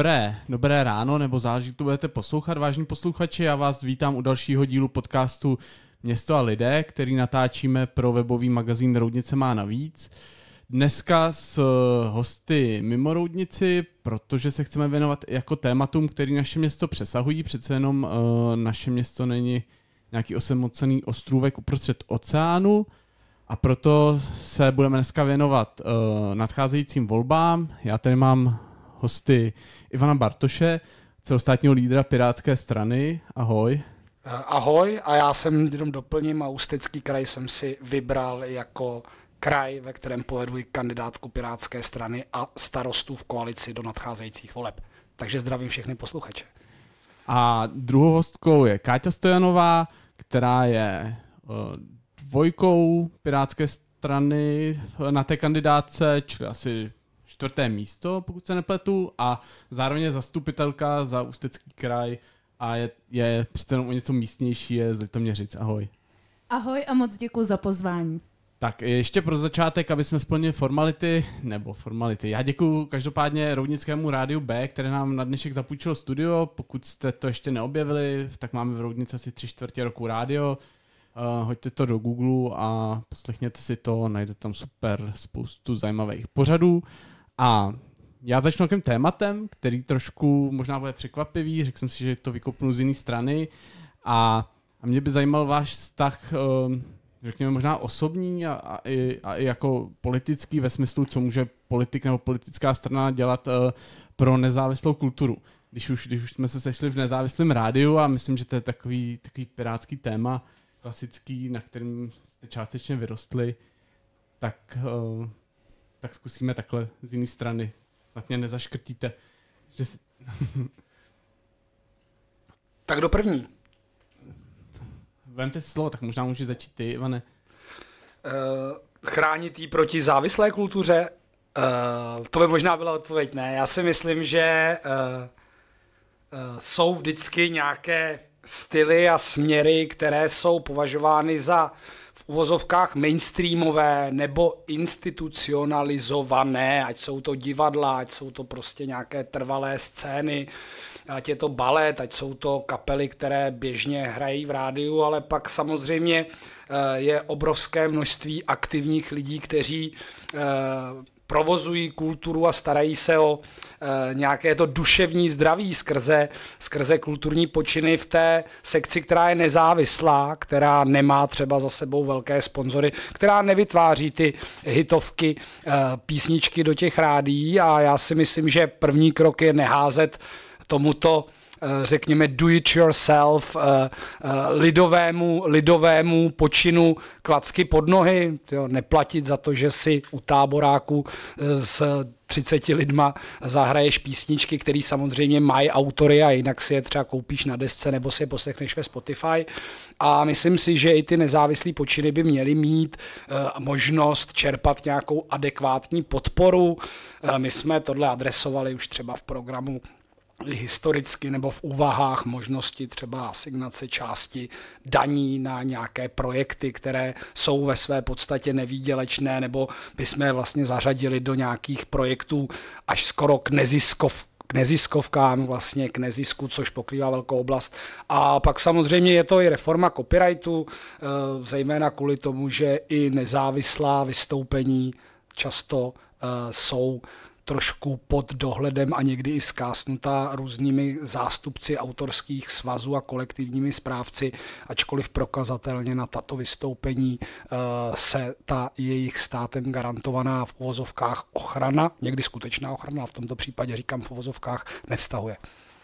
Dobré, dobré ráno, nebo záleží, to budete poslouchat, vážní posluchači. Já vás vítám u dalšího dílu podcastu Město a lidé, který natáčíme pro webový magazín Roudnice má navíc. Dneska s hosty mimo Roudnici, protože se chceme věnovat jako tématům, který naše město přesahují. Přece jenom uh, naše město není nějaký osamocený ostrůvek uprostřed oceánu. A proto se budeme dneska věnovat uh, nadcházejícím volbám. Já tady mám hosty Ivana Bartoše, celostátního lídra Pirátské strany. Ahoj. Eh, ahoj, a já jsem jenom doplním a Ústecký kraj jsem si vybral jako kraj, ve kterém povedu kandidátku Pirátské strany a starostů v koalici do nadcházejících voleb. Takže zdravím všechny posluchače. A druhou hostkou je Káťa Stojanová, která je uh, dvojkou Pirátské strany na té kandidáce, čili asi čtvrté místo, pokud se nepletu, a zároveň je zastupitelka za Ústecký kraj a je, je přece jenom o něco místnější, je z Litoměřic. Ahoj. Ahoj a moc děkuji za pozvání. Tak ještě pro začátek, aby jsme splnili formality, nebo formality. Já děkuji každopádně Roudnickému rádiu B, které nám na dnešek zapůjčilo studio. Pokud jste to ještě neobjevili, tak máme v Roudnici asi tři čtvrtě roku rádio. Uh, hoďte to do Google a poslechněte si to, najdete tam super spoustu zajímavých pořadů. A já začnu takovým tématem, který trošku možná bude překvapivý, řekl jsem si, že to vykopnu z jiné strany a, a mě by zajímal váš vztah, uh, řekněme možná osobní a, a, i, a i jako politický ve smyslu, co může politik nebo politická strana dělat uh, pro nezávislou kulturu. Když už, když už jsme se sešli v nezávislém rádiu a myslím, že to je takový, takový pirátský téma, klasický, na kterým jste částečně vyrostli, tak, uh, tak zkusíme takhle z jiné strany. Snad mě nezaškrtíte. Že si... tak do první. Vemte si slovo, tak možná můžeš začít ty, Ivane. Uh, chránit jí proti závislé kultuře? Uh, to by možná byla odpověď, ne? Já si myslím, že uh, uh, jsou vždycky nějaké styly a směry, které jsou považovány za v uvozovkách mainstreamové nebo institucionalizované, ať jsou to divadla, ať jsou to prostě nějaké trvalé scény, ať je to balet, ať jsou to kapely, které běžně hrají v rádiu, ale pak samozřejmě eh, je obrovské množství aktivních lidí, kteří eh, provozují kulturu a starají se o e, nějaké to duševní zdraví skrze, skrze kulturní počiny v té sekci, která je nezávislá, která nemá třeba za sebou velké sponzory, která nevytváří ty hitovky, e, písničky do těch rádí a já si myslím, že první krok je neházet tomuto řekněme do it yourself eh, eh, lidovému, lidovému počinu klacky pod nohy, jo, neplatit za to, že si u táboráku s 30 lidma zahraješ písničky, které samozřejmě mají autory a jinak si je třeba koupíš na desce nebo si je poslechneš ve Spotify. A myslím si, že i ty nezávislé počiny by měly mít možnost čerpat nějakou adekvátní podporu. My jsme tohle adresovali už třeba v programu historicky nebo v úvahách možnosti třeba asignace části daní na nějaké projekty, které jsou ve své podstatě nevýdělečné, nebo bychom je vlastně zařadili do nějakých projektů až skoro k neziskov, k neziskovkám, vlastně k nezisku, což pokrývá velkou oblast. A pak samozřejmě je to i reforma copyrightu, eh, zejména kvůli tomu, že i nezávislá vystoupení často eh, jsou trošku pod dohledem a někdy i zkásnutá různými zástupci autorských svazů a kolektivními správci, ačkoliv prokazatelně na tato vystoupení uh, se ta jejich státem garantovaná v uvozovkách ochrana, někdy skutečná ochrana, v tomto případě říkám v uvozovkách, nevztahuje.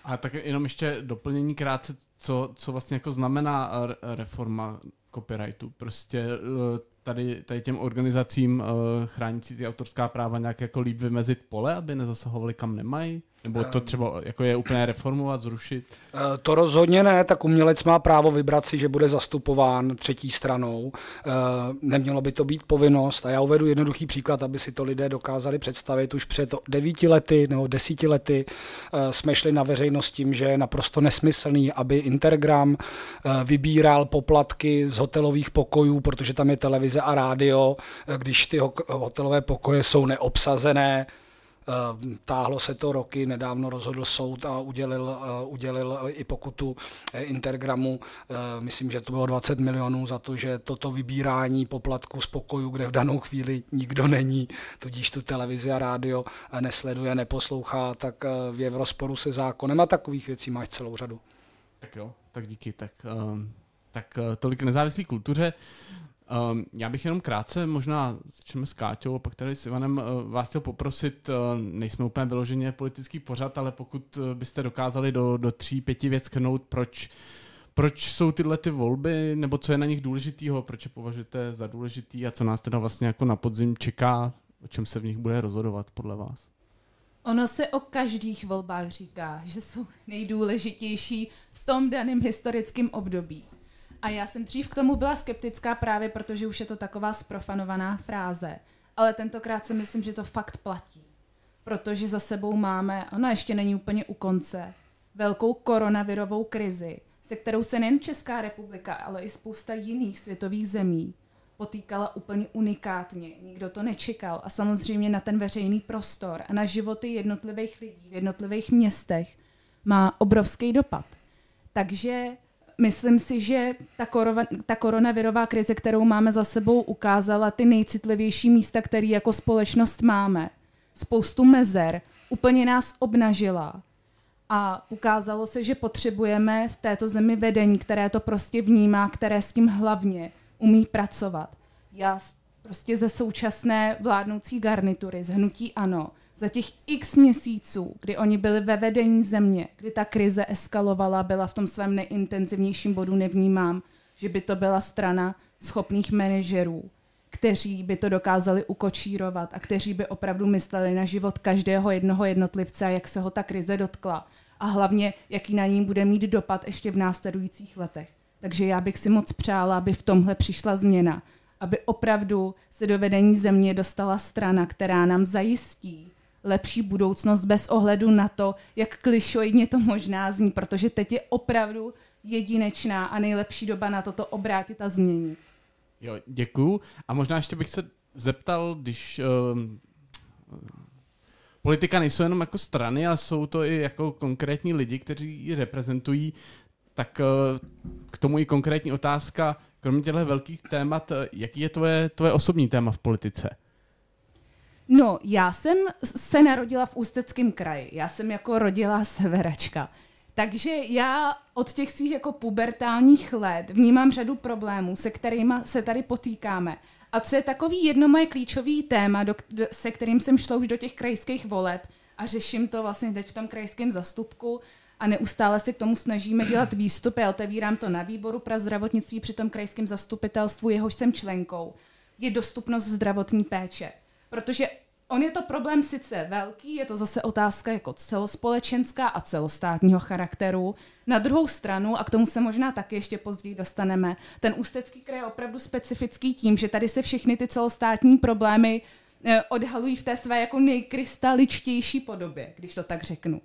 A tak jenom ještě doplnění krátce, co, co vlastně jako znamená reforma copyrightu. Prostě eh, tady, tady těm organizacím uh, chránící ty autorská práva nějak jako líp vymezit pole, aby nezasahovali kam nemají? Nebo to třeba jako je úplně reformovat, zrušit? Eh, to rozhodně ne, tak umělec má právo vybrat si, že bude zastupován třetí stranou. Eh, nemělo by to být povinnost a já uvedu jednoduchý příklad, aby si to lidé dokázali představit. Už před devíti lety nebo desíti lety eh, jsme šli na veřejnost tím, že je naprosto nesmyslný, aby Intergram vybíral poplatky z hotelových pokojů, protože tam je televize a rádio, když ty hotelové pokoje jsou neobsazené, táhlo se to roky, nedávno rozhodl soud a udělil, udělil i pokutu Intergramu, myslím, že to bylo 20 milionů za to, že toto vybírání poplatku z pokoju, kde v danou chvíli nikdo není, tudíž tu televizi a rádio nesleduje, neposlouchá, tak je v rozporu se zákonem a takových věcí máš celou řadu. Tak jo, tak díky. Tak, um, tak tolik nezávislý kultuře. Um, já bych jenom krátce, možná začneme s Káťou a pak tady s Ivanem uh, vás chtěl poprosit, uh, nejsme úplně vyloženě politický pořad, ale pokud uh, byste dokázali do, do tří, pěti věc krnout, proč, proč jsou tyhle ty volby, nebo co je na nich důležitýho, proč je považujete za důležitý a co nás teda vlastně jako na podzim čeká, o čem se v nich bude rozhodovat podle vás? Ono se o každých volbách říká, že jsou nejdůležitější v tom daném historickém období. A já jsem dřív k tomu byla skeptická právě protože už je to taková sprofanovaná fráze. Ale tentokrát si myslím, že to fakt platí. Protože za sebou máme, ona ještě není úplně u konce, velkou koronavirovou krizi, se kterou se nejen Česká republika, ale i spousta jiných světových zemí potýkala úplně unikátně. Nikdo to nečekal. A samozřejmě na ten veřejný prostor a na životy jednotlivých lidí v jednotlivých městech má obrovský dopad. Takže myslím si, že ta, korova, ta koronavirová krize, kterou máme za sebou, ukázala ty nejcitlivější místa, které jako společnost máme. Spoustu mezer, úplně nás obnažila. A ukázalo se, že potřebujeme v této zemi vedení, které to prostě vnímá, které s tím hlavně umí pracovat. Já prostě ze současné vládnoucí garnitury, z hnutí ANO, za těch x měsíců, kdy oni byli ve vedení země, kdy ta krize eskalovala, byla v tom svém nejintenzivnějším bodu, nevnímám, že by to byla strana schopných manažerů, kteří by to dokázali ukočírovat a kteří by opravdu mysleli na život každého jednoho jednotlivce a jak se ho ta krize dotkla. A hlavně, jaký na ní bude mít dopad ještě v následujících letech. Takže já bych si moc přála, aby v tomhle přišla změna, aby opravdu se do vedení země dostala strana, která nám zajistí lepší budoucnost bez ohledu na to, jak klišoidně to možná zní, protože teď je opravdu jedinečná a nejlepší doba na toto obrátit a změnit. Jo, děkuju. A možná ještě bych se zeptal, když uh, politika nejsou jenom jako strany, ale jsou to i jako konkrétní lidi, kteří ji reprezentují, tak uh, k tomu i konkrétní otázka, kromě těchto velkých témat, eh, jaký je tvoje, tvoje osobní téma v politice? No, já jsem se narodila v Ústeckém kraji. Já jsem jako rodila severačka. Takže já od těch svých jako pubertálních let vnímám řadu problémů, se kterými se tady potýkáme. A co je takový jedno moje klíčový téma, do, do, se kterým jsem šla už do těch krajských voleb a řeším to vlastně teď v tom krajském zastupku a neustále se k tomu snažíme dělat výstupy. Já otevírám to na výboru pro zdravotnictví při tom krajském zastupitelstvu, jehož jsem členkou. Je dostupnost zdravotní péče protože on je to problém sice velký, je to zase otázka jako celospolečenská a celostátního charakteru. Na druhou stranu, a k tomu se možná taky ještě později dostaneme, ten ústecký kraj je opravdu specifický tím, že tady se všechny ty celostátní problémy eh, odhalují v té své jako nejkrystaličtější podobě, když to tak řeknu.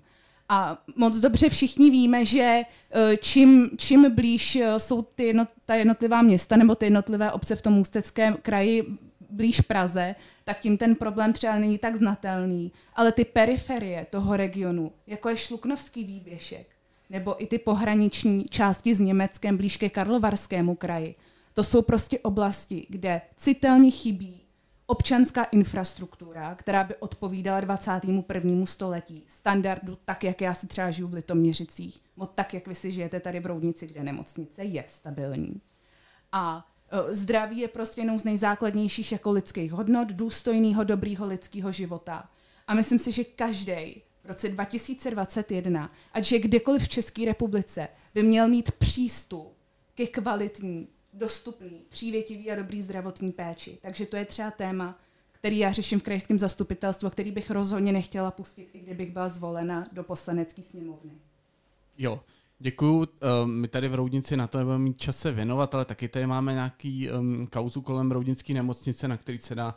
A moc dobře všichni víme, že eh, čím, čím blíž eh, jsou ty jednot, ta jednotlivá města nebo ty jednotlivé obce v tom ústeckém kraji blíž Praze, tak tím ten problém třeba není tak znatelný. Ale ty periferie toho regionu, jako je Šluknovský výběžek, nebo i ty pohraniční části s Německem blíž ke Karlovarskému kraji, to jsou prostě oblasti, kde citelně chybí občanská infrastruktura, která by odpovídala 21. století, standardu tak, jak já si třeba žiju v Litoměřicích, nebo tak, jak vy si žijete tady v Roudnici, kde nemocnice je stabilní. A zdraví je prostě jednou z nejzákladnějších jako lidských hodnot, důstojného, dobrýho lidského života. A myslím si, že každý v roce 2021, ať je kdekoliv v České republice, by měl mít přístup ke kvalitní, dostupný, přívětivý a dobrý zdravotní péči. Takže to je třeba téma, který já řeším v krajském zastupitelstvu, který bych rozhodně nechtěla pustit, i kdybych byla zvolena do poslanecké sněmovny. Jo, Děkuju. Ehm, my tady v Roudnici na to nebudeme mít čas se věnovat, ale taky tady máme nějaký um, kauzu kolem Roudnické nemocnice, na který se dá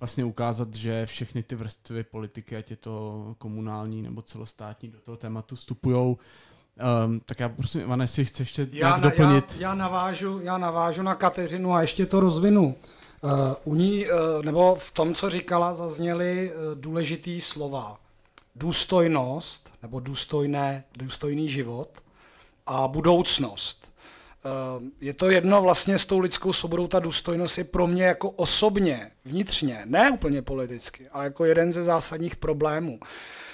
vlastně ukázat, že všechny ty vrstvy politiky, ať je to komunální nebo celostátní, do toho tématu vstupují. Um, tak já prosím, Ivane, jestli chceš ještě já, nějak doplnit. Já, já, navážu, já navážu na Kateřinu a ještě to rozvinu. u ní, uh, nebo v tom, co říkala, zazněly uh, důležitý slova. Důstojnost, nebo důstojné, důstojný život a budoucnost. Uh, je to jedno vlastně s tou lidskou svobodou, ta důstojnost je pro mě jako osobně, vnitřně, ne úplně politicky, ale jako jeden ze zásadních problémů.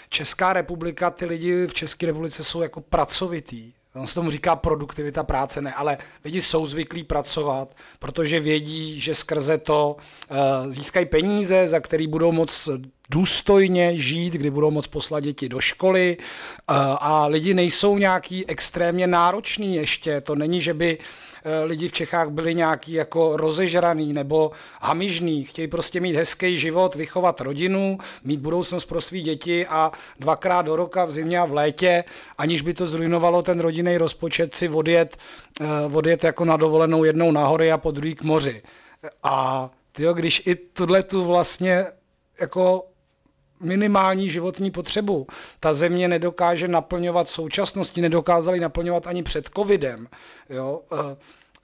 Česká republika, ty lidi v České republice jsou jako pracovitý, On se tomu říká produktivita práce, ne, ale lidi jsou zvyklí pracovat, protože vědí, že skrze to uh, získají peníze, za který budou moc důstojně žít, kdy budou moct poslat děti do školy uh, a lidi nejsou nějaký extrémně náročný ještě. To není, že by Eh, lidi v Čechách byli nějaký jako rozežraný nebo hamižný, chtějí prostě mít hezký život, vychovat rodinu, mít budoucnost pro své děti a dvakrát do roka v zimě a v létě, aniž by to zrujnovalo ten rodinný rozpočet, si odjet, eh, odjet jako na dovolenou jednou na hory a po druhý k moři. A tyjo, když i tuhle tu vlastně jako minimální životní potřebu. Ta země nedokáže naplňovat současnosti, nedokázali naplňovat ani před covidem. Jo? Eh,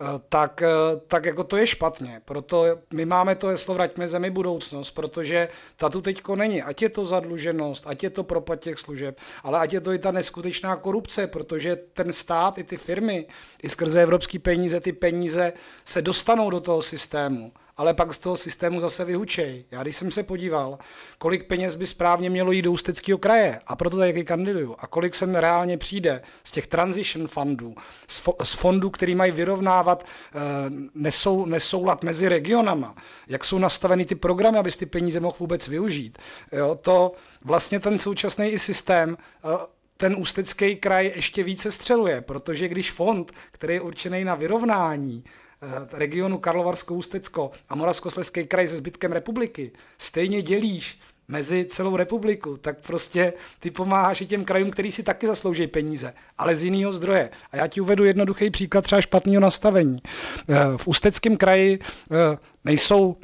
eh, tak, eh, tak jako to je špatně. Proto my máme to heslo vraťme zemi budoucnost, protože ta tu teďko není. Ať je to zadluženost, ať je to propad těch služeb, ale ať je to i ta neskutečná korupce, protože ten stát i ty firmy, i skrze evropské peníze, ty peníze se dostanou do toho systému ale pak z toho systému zase vyhučej. Já když jsem se podíval, kolik peněz by správně mělo jít do Ústeckého kraje, a proto taky kandiduju, a kolik sem reálně přijde z těch transition fundů, z, fo- z fondů, který mají vyrovnávat e, nesou, nesoulad mezi regionama, jak jsou nastaveny ty programy, aby ty peníze mohl vůbec využít. Jo, to vlastně ten současný i systém e, ten ústecký kraj ještě více střeluje, protože když fond, který je určený na vyrovnání, regionu Karlovarsko-Ústecko a Moravskoslezský kraj se zbytkem republiky stejně dělíš mezi celou republiku, tak prostě ty pomáháš i těm krajům, který si taky zaslouží peníze, ale z jiného zdroje. A já ti uvedu jednoduchý příklad třeba špatného nastavení. Eh, v Ústeckém kraji eh, nejsou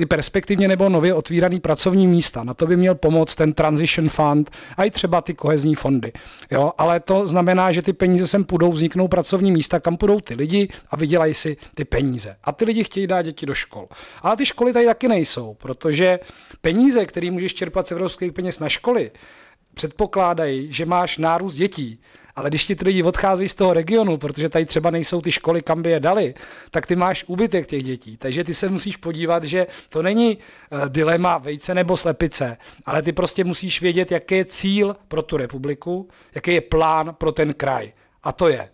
ty perspektivně nebo nově otvíraný pracovní místa. Na to by měl pomoct ten Transition Fund a i třeba ty kohezní fondy. Jo? Ale to znamená, že ty peníze sem půjdou, vzniknou pracovní místa, kam půjdou ty lidi a vydělají si ty peníze. A ty lidi chtějí dát děti do škol. Ale ty školy tady taky nejsou, protože peníze, které můžeš čerpat z evropských peněz na školy, předpokládají, že máš nárůst dětí ale když ti ty lidi odcházejí z toho regionu, protože tady třeba nejsou ty školy, kam by je dali, tak ty máš úbytek těch dětí. Takže ty se musíš podívat, že to není uh, dilema vejce nebo slepice, ale ty prostě musíš vědět, jaký je cíl pro tu republiku, jaký je plán pro ten kraj. A to je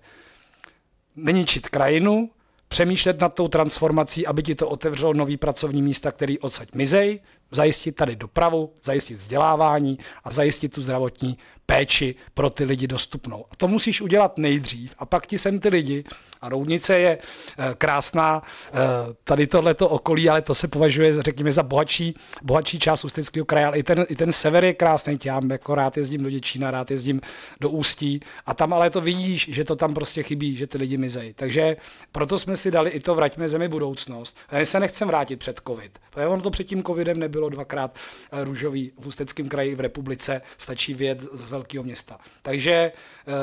neníčit krajinu, přemýšlet nad tou transformací, aby ti to otevřelo nový pracovní místa, který odsaď mizej, zajistit tady dopravu, zajistit vzdělávání a zajistit tu zdravotní péči pro ty lidi dostupnou. A to musíš udělat nejdřív a pak ti sem ty lidi a Roudnice je eh, krásná, eh, tady tohleto okolí, ale to se považuje, řekněme, za bohatší, bohatší část Ústeckého kraje, ale i ten, i ten sever je krásný, já jako rád jezdím do Děčína, rád jezdím do Ústí a tam ale to vidíš, že to tam prostě chybí, že ty lidi mizejí. Takže proto jsme si dali i to vraťme zemi budoucnost. My se nechcem vrátit před covid. Protože ono to před tím covidem nebylo dvakrát eh, růžový v Ústeckém kraji v republice, stačí vědět z velkého města. Takže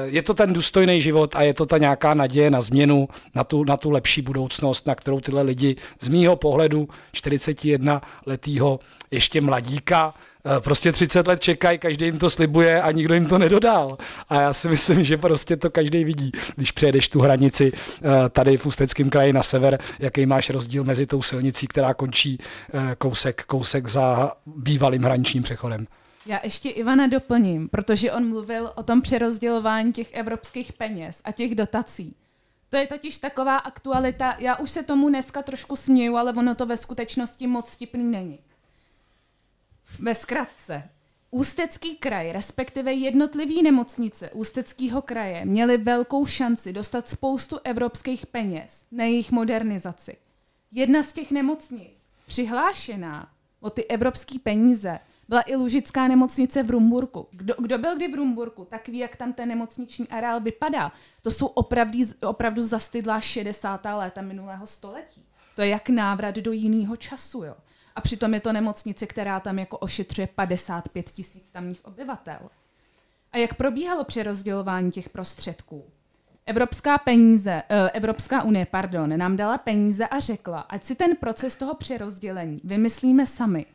je to ten důstojný život a je to ta nějaká naděje na změnu na tu, na tu lepší budoucnost, na kterou tyhle lidi z mýho pohledu 41 letýho ještě mladíka eh, prostě 30 let čekají, každý jim to slibuje a nikdo jim to nedodal. A já si myslím, že prostě to každý vidí, když přejedeš tu hranici eh, tady v Ústeckém kraji na sever, jaký máš rozdíl mezi tou silnicí, která končí eh, kousek, kousek za bývalým hraničním přechodem. Já ještě Ivana doplním, protože on mluvil o tom přerozdělování těch evropských peněz a těch dotací. To je totiž taková aktualita, já už se tomu dneska trošku směju, ale ono to ve skutečnosti moc stipný není. Ve zkratce, Ústecký kraj, respektive jednotlivý nemocnice Ústeckého kraje, měly velkou šanci dostat spoustu evropských peněz na jejich modernizaci. Jedna z těch nemocnic, přihlášená o ty evropské peníze, byla i Lužická nemocnice v Rumburku. Kdo, kdo byl kdy v Rumburku, tak ví, jak tam ten nemocniční areál vypadá. To jsou opravdu, opravdu zastydlá 60. léta minulého století. To je jak návrat do jiného času. Jo. A přitom je to nemocnice, která tam jako ošetřuje 55 tisíc tamních obyvatel. A jak probíhalo přerozdělování těch prostředků? Evropská peníze, uh, Evropská unie, pardon, nám dala peníze a řekla, ať si ten proces toho přerozdělení vymyslíme sami.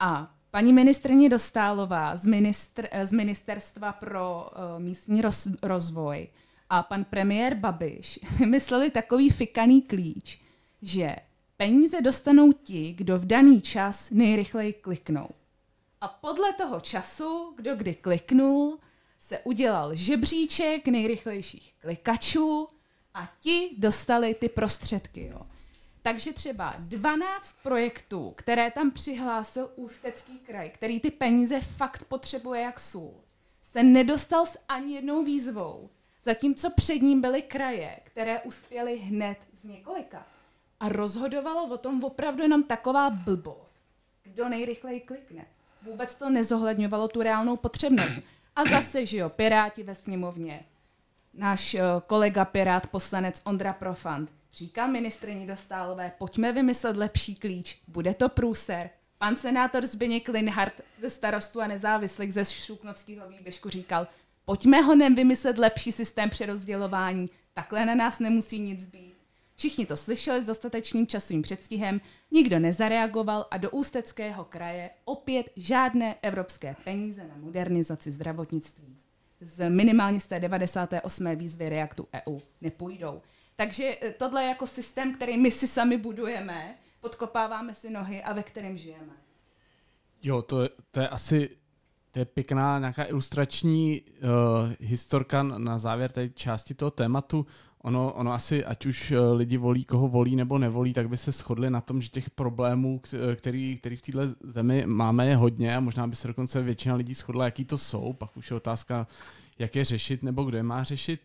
A paní ministrně Dostálová z, ministr, eh, z Ministerstva pro uh, místní roz, rozvoj a pan premiér Babiš vymysleli takový fikaný klíč, že peníze dostanou ti, kdo v daný čas nejrychleji kliknou. A podle toho času, kdo kdy kliknul, se udělal žebříček nejrychlejších klikačů a ti dostali ty prostředky. Jo. Takže třeba 12 projektů, které tam přihlásil Ústecký kraj, který ty peníze fakt potřebuje jak sůl, se nedostal s ani jednou výzvou, zatímco před ním byly kraje, které uspěly hned z několika. A rozhodovalo o tom opravdu jenom taková blbost. Kdo nejrychleji klikne. Vůbec to nezohledňovalo tu reálnou potřebnost. A zase, že jo, Piráti ve sněmovně. Náš uh, kolega Pirát, poslanec Ondra Profant, říká ministrině Dostálové, pojďme vymyslet lepší klíč, bude to průser. Pan senátor Zbigněk Linhardt ze starostu a nezávislých ze Šruknovského výběžku říkal, pojďme ho nevymyslet lepší systém přerozdělování, takhle na nás nemusí nic být. Všichni to slyšeli s dostatečným časovým předstihem, nikdo nezareagoval a do Ústeckého kraje opět žádné evropské peníze na modernizaci zdravotnictví. Z minimálně z té 98. výzvy Reaktu EU nepůjdou. Takže eh, tohle je jako systém, který my si sami budujeme, podkopáváme si nohy a ve kterém žijeme. Jo, to je, to je asi to je pěkná nějaká ilustrační uh, historka na závěr té části toho tématu ono, ono asi, ať už eh, lidi volí, koho volí nebo nevolí, tak by se shodli na tom, že těch problémů, který, který v této zemi máme, je hodně a možná by se dokonce většina lidí shodla, jaký to jsou. Pak už je otázka, jak je řešit nebo kdo je má řešit.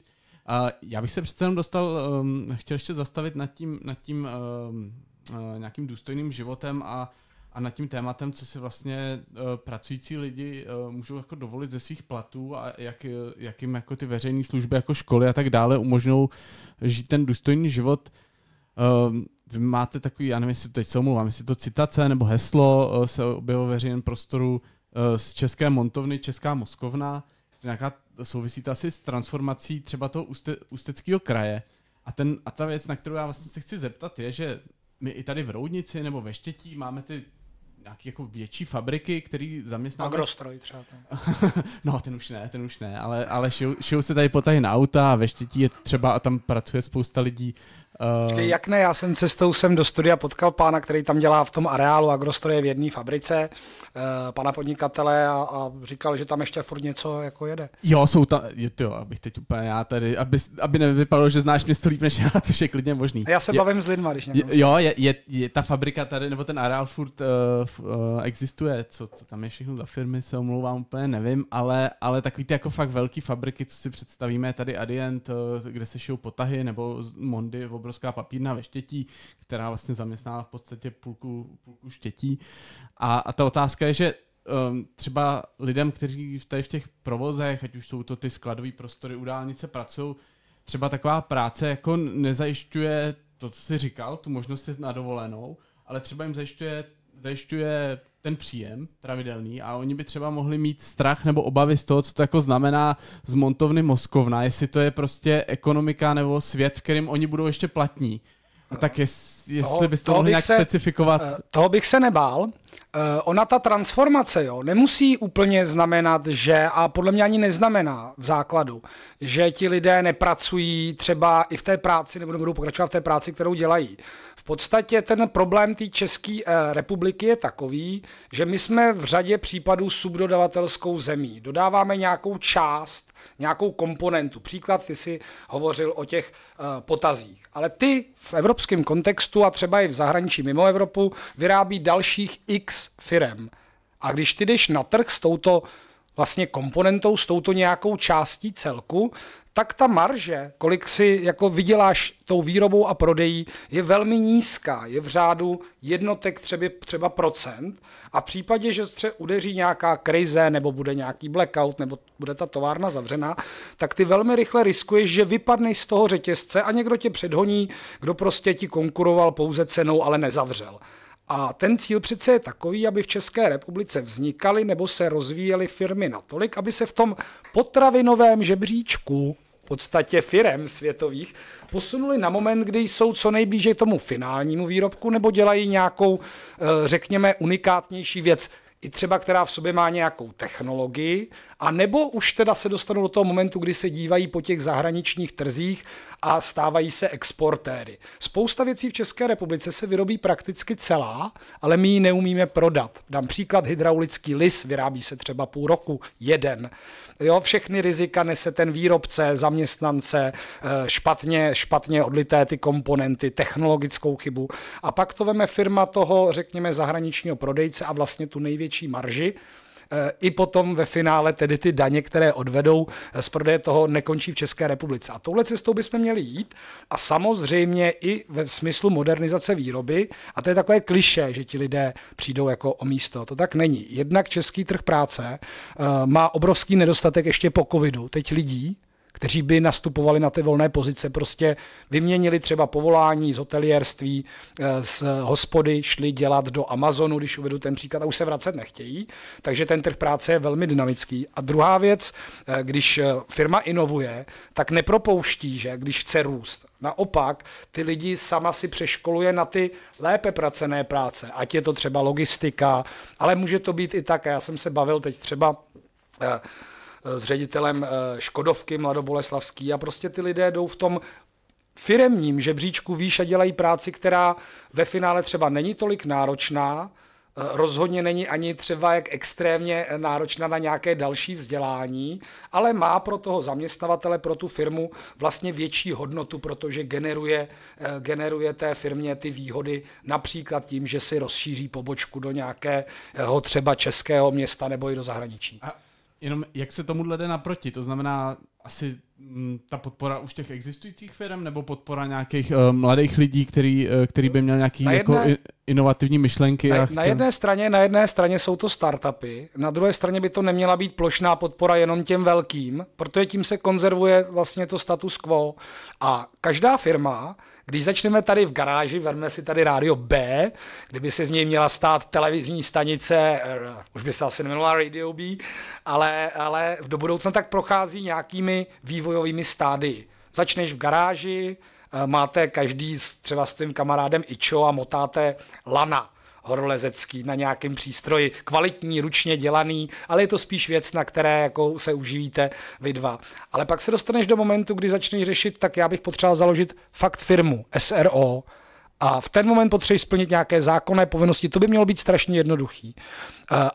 A já bych se přece jenom dostal, um, chtěl ještě zastavit nad tím, nad tím um, uh, nějakým důstojným životem a a nad tím tématem, co si vlastně uh, pracující lidi uh, můžou jako dovolit ze svých platů a jak, jak jim jako ty veřejné služby jako školy a tak dále umožňují žít ten důstojný život. Uh, vy máte takový, já nevím, jestli teď se omlouvám, jestli to citace nebo heslo uh, se objevilo veřejném prostoru uh, z České montovny Česká Moskovna, nějaká souvisí to asi s transformací třeba toho úste, ústeckého kraje. A, ten, a ta věc, na kterou já vlastně se chci zeptat, je, že my i tady v Roudnici nebo ve Štětí máme ty nějaké jako větší fabriky, který zaměstnávají... Agrostroj třeba. no, ten už ne, ten už ne, ale, ale šijou, šijou se tady potahy na auta a ve Štětí je třeba a tam pracuje spousta lidí. Počkej, jak ne, já jsem cestou sem do studia potkal pána, který tam dělá v tom areálu agrostroje v jedné fabrice, uh, pana podnikatele a, a, říkal, že tam ještě furt něco jako jede. Jo, jsou tam, jo, abych teď úplně já tady, aby, aby nevypadalo, že znáš město líp než já, což je klidně možný. Já se je, bavím s lidma, když je, Jo, je, je, je, ta fabrika tady, nebo ten areál furt uh, uh, existuje, co, co tam je všechno za firmy, se omlouvám, úplně nevím, ale, ale takový ty jako fakt velký fabriky, co si představíme, tady Adient, uh, kde se šijou potahy, nebo Mondy v obrovská papírna ve Štětí, která vlastně zaměstnává v podstatě půlku, půlku Štětí. A, a ta otázka je, že um, třeba lidem, kteří tady v těch provozech, ať už jsou to ty skladové prostory u dálnice, pracují, třeba taková práce jako nezajišťuje to, co jsi říkal, tu možnost na dovolenou, ale třeba jim zajišťuje, zajišťuje ten příjem pravidelný a oni by třeba mohli mít strach nebo obavy z toho, co to jako znamená z montovny Moskovna, jestli to je prostě ekonomika nebo svět, v kterém oni budou ještě platní. A tak jest, jestli toho, byste mohli nějak se, specifikovat. Eh, toho bych se nebál. Uh, ona ta transformace jo, nemusí úplně znamenat, že, a podle mě ani neznamená v základu, že ti lidé nepracují třeba i v té práci nebo nebudou pokračovat v té práci, kterou dělají podstatě ten problém té České eh, republiky je takový, že my jsme v řadě případů subdodavatelskou zemí. Dodáváme nějakou část, nějakou komponentu. Příklad, ty si hovořil o těch uh, potazích. Ale ty v evropském kontextu a třeba i v zahraničí mimo Evropu vyrábí dalších x firem. A když ty jdeš na trh s touto vlastně komponentou, s touto nějakou částí celku, tak ta marže, kolik si jako vyděláš tou výrobou a prodejí, je velmi nízká. Je v řádu jednotek třeba, třeba procent a v případě, že se udeří nějaká krize nebo bude nějaký blackout nebo bude ta továrna zavřená, tak ty velmi rychle riskuješ, že vypadneš z toho řetězce a někdo tě předhoní, kdo prostě ti konkuroval pouze cenou, ale nezavřel. A ten cíl přece je takový, aby v České republice vznikaly nebo se rozvíjely firmy natolik, aby se v tom potravinovém žebříčku podstatě firem světových posunuli na moment, kdy jsou co nejblíže tomu finálnímu výrobku nebo dělají nějakou, eh, řekněme, unikátnější věc, i třeba která v sobě má nějakou technologii, a nebo už teda se dostanou do toho momentu, kdy se dívají po těch zahraničních trzích a stávají se exportéry. Spousta věcí v České republice se vyrobí prakticky celá, ale my ji neumíme prodat. Dám příklad, hydraulický lis vyrábí se třeba půl roku, jeden. Jo, všechny rizika nese ten výrobce, zaměstnance, eh, špatně, špatně odlité ty komponenty, technologickou chybu. A pak to veme firma toho, řekněme, zahraničního prodejce a vlastně tu největší marži, i potom ve finále tedy ty daně, které odvedou eh, z prodeje toho, nekončí v České republice. A touhle cestou bychom měli jít a samozřejmě i ve smyslu modernizace výroby, a to je takové kliše, že ti lidé přijdou jako o místo. To tak není. Jednak český trh práce eh, má obrovský nedostatek ještě po covidu. Teď lidí, kteří by nastupovali na ty volné pozice, prostě vyměnili třeba povolání z hotelierství, eh, z hospody, šli dělat do Amazonu, když uvedu ten příklad, a už se vracet nechtějí. Takže ten trh práce je velmi dynamický. A druhá věc, eh, když eh, firma inovuje, tak nepropouští, že když chce růst. Naopak, ty lidi sama si přeškoluje na ty lépe pracené práce, ať je to třeba logistika, ale může to být i tak. Já jsem se bavil teď třeba s ředitelem eh, Škodovky Mladoboleslavský a prostě ty lidé jdou v tom firemním žebříčku výš a dělají práci, která ve finále třeba není tolik náročná, eh, rozhodně není ani třeba jak extrémně náročná na nějaké další vzdělání, ale má pro toho zaměstnavatele, pro tu firmu vlastně větší hodnotu, protože generuje, eh, generuje té firmě ty výhody například tím, že si rozšíří pobočku do nějakého třeba českého města nebo i do zahraničí. A Jenom jak se tomu jde naproti? To znamená asi m, mm, ta podpora už těch existujících firm nebo podpora nějakých uh, mladých lidí, který, uh, který by měl nějaký jedné, jako inovativní myšlenky? Na, a chtěl... na, jedné straně, na jedné straně jsou to startupy, na druhé straně by to neměla být plošná podpora jenom těm velkým, protože tím se konzervuje vlastně to status quo. A každá firma když začneme tady v garáži, vezmeme si tady rádio B, kdyby se z něj měla stát televizní stanice, eh, už by se asi neměla Radio B, ale, ale do budoucna tak prochází nějakými vývojovými stádii. Začneš v garáži, eh, máte každý třeba s tím kamarádem Ičo a motáte lana horolezecký na nějakém přístroji, kvalitní, ručně dělaný, ale je to spíš věc, na které jako se uživíte vy dva. Ale pak se dostaneš do momentu, kdy začneš řešit, tak já bych potřeboval založit fakt firmu, SRO, a v ten moment potřebuješ splnit nějaké zákonné povinnosti, to by mělo být strašně jednoduchý.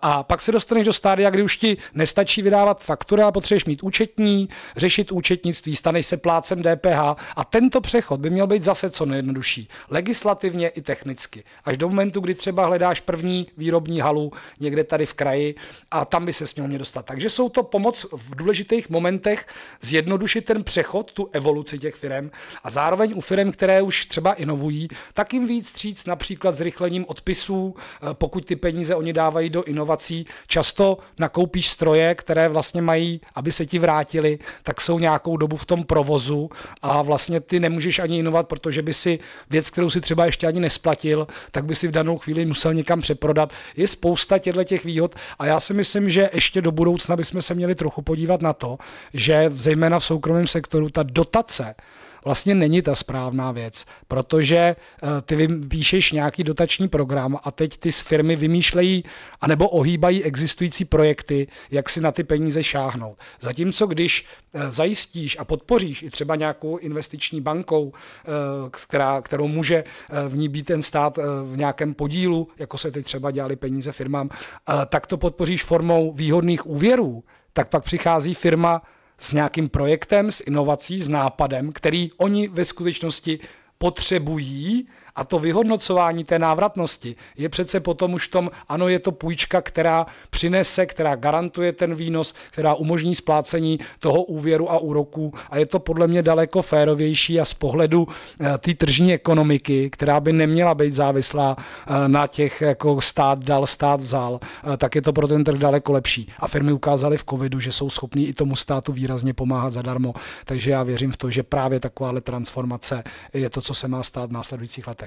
A pak se dostaneš do stádia, kdy už ti nestačí vydávat faktury, ale potřebuješ mít účetní, řešit účetnictví, staneš se plácem DPH a tento přechod by měl být zase co nejjednodušší. Legislativně i technicky. Až do momentu, kdy třeba hledáš první výrobní halu někde tady v kraji a tam by se směl mě dostat. Takže jsou to pomoc v důležitých momentech zjednodušit ten přechod, tu evoluci těch firm a zároveň u firm, které už třeba inovují, tak jim víc stříc například zrychlením odpisů, eh, pokud ty peníze oni dávají do inovací. Často nakoupíš stroje, které vlastně mají, aby se ti vrátili, tak jsou nějakou dobu v tom provozu a vlastně ty nemůžeš ani inovat, protože by si věc, kterou si třeba ještě ani nesplatil, tak by si v danou chvíli musel někam přeprodat. Je spousta těchto těch výhod a já si myslím, že ještě do budoucna bychom se měli trochu podívat na to, že zejména v soukromém sektoru ta dotace vlastně není ta správná věc, protože eh, ty vypíšeš nějaký dotační program a teď ty firmy vymýšlejí anebo ohýbají existující projekty, jak si na ty peníze šáhnout. Zatímco když eh, zajistíš a podpoříš i třeba nějakou investiční bankou, eh, která, kterou může v ní být ten stát v nějakém podílu, jako se teď třeba dělali peníze firmám, tak to podpoříš formou výhodných úvěrů, tak pak přichází firma s nějakým projektem, s inovací, s nápadem, který oni ve skutečnosti potřebují a to vyhodnocování té návratnosti je přece potom už v tom, ano, je to půjčka, která přinese, která garantuje ten výnos, která umožní splácení toho úvěru a úroků a je to podle mě daleko férovější a z pohledu eh, té tržní ekonomiky, která by neměla být závislá eh, na těch, jako stát dal, stát vzal, eh, tak je to pro ten trh daleko lepší. A firmy ukázaly v covidu, že jsou schopní i tomu státu výrazně pomáhat zadarmo, takže já věřím v to, že právě takováhle transformace je to, co se má stát v následujících letech.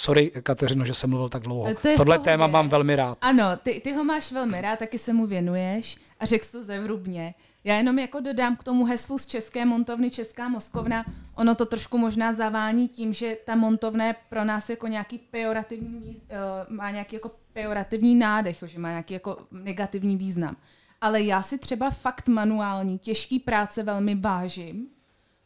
Sorry, Kateřino, že jsem mluvil tak dlouho. To Tohle pohodě. téma mám velmi rád. Ano, ty, ty ho máš velmi rád, taky se mu věnuješ a řekl to zevrubně. Já jenom jako dodám k tomu heslu z České montovny Česká Moskovna, ono to trošku možná zavání tím, že ta montovna je pro nás jako nějaký pejorativní, uh, má nějaký jako pejorativní nádech, že má nějaký jako negativní význam. Ale já si třeba fakt manuální, těžký práce velmi vážím,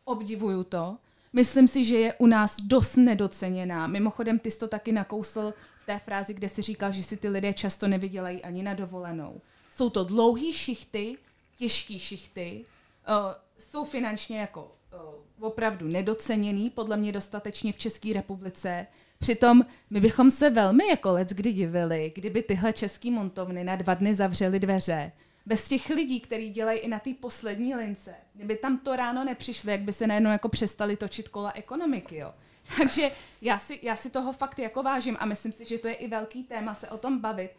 obdivuju to. Myslím si, že je u nás dost nedoceněná. Mimochodem, ty jsi to taky nakousl v té frázi, kde si říkal, že si ty lidé často nevydělají ani na dovolenou. Jsou to dlouhé šichty, těžké šichty, uh, jsou finančně jako uh, opravdu nedoceněný, podle mě dostatečně v České republice. Přitom my bychom se velmi jako let kdy divili, kdyby tyhle české montovny na dva dny zavřely dveře. Bez těch lidí, kteří dělají i na té poslední lince, kdyby tam to ráno nepřišli, jak by se najednou jako přestali točit kola ekonomiky. Jo. Takže já si, já si toho fakt jako vážím a myslím si, že to je i velký téma se o tom bavit.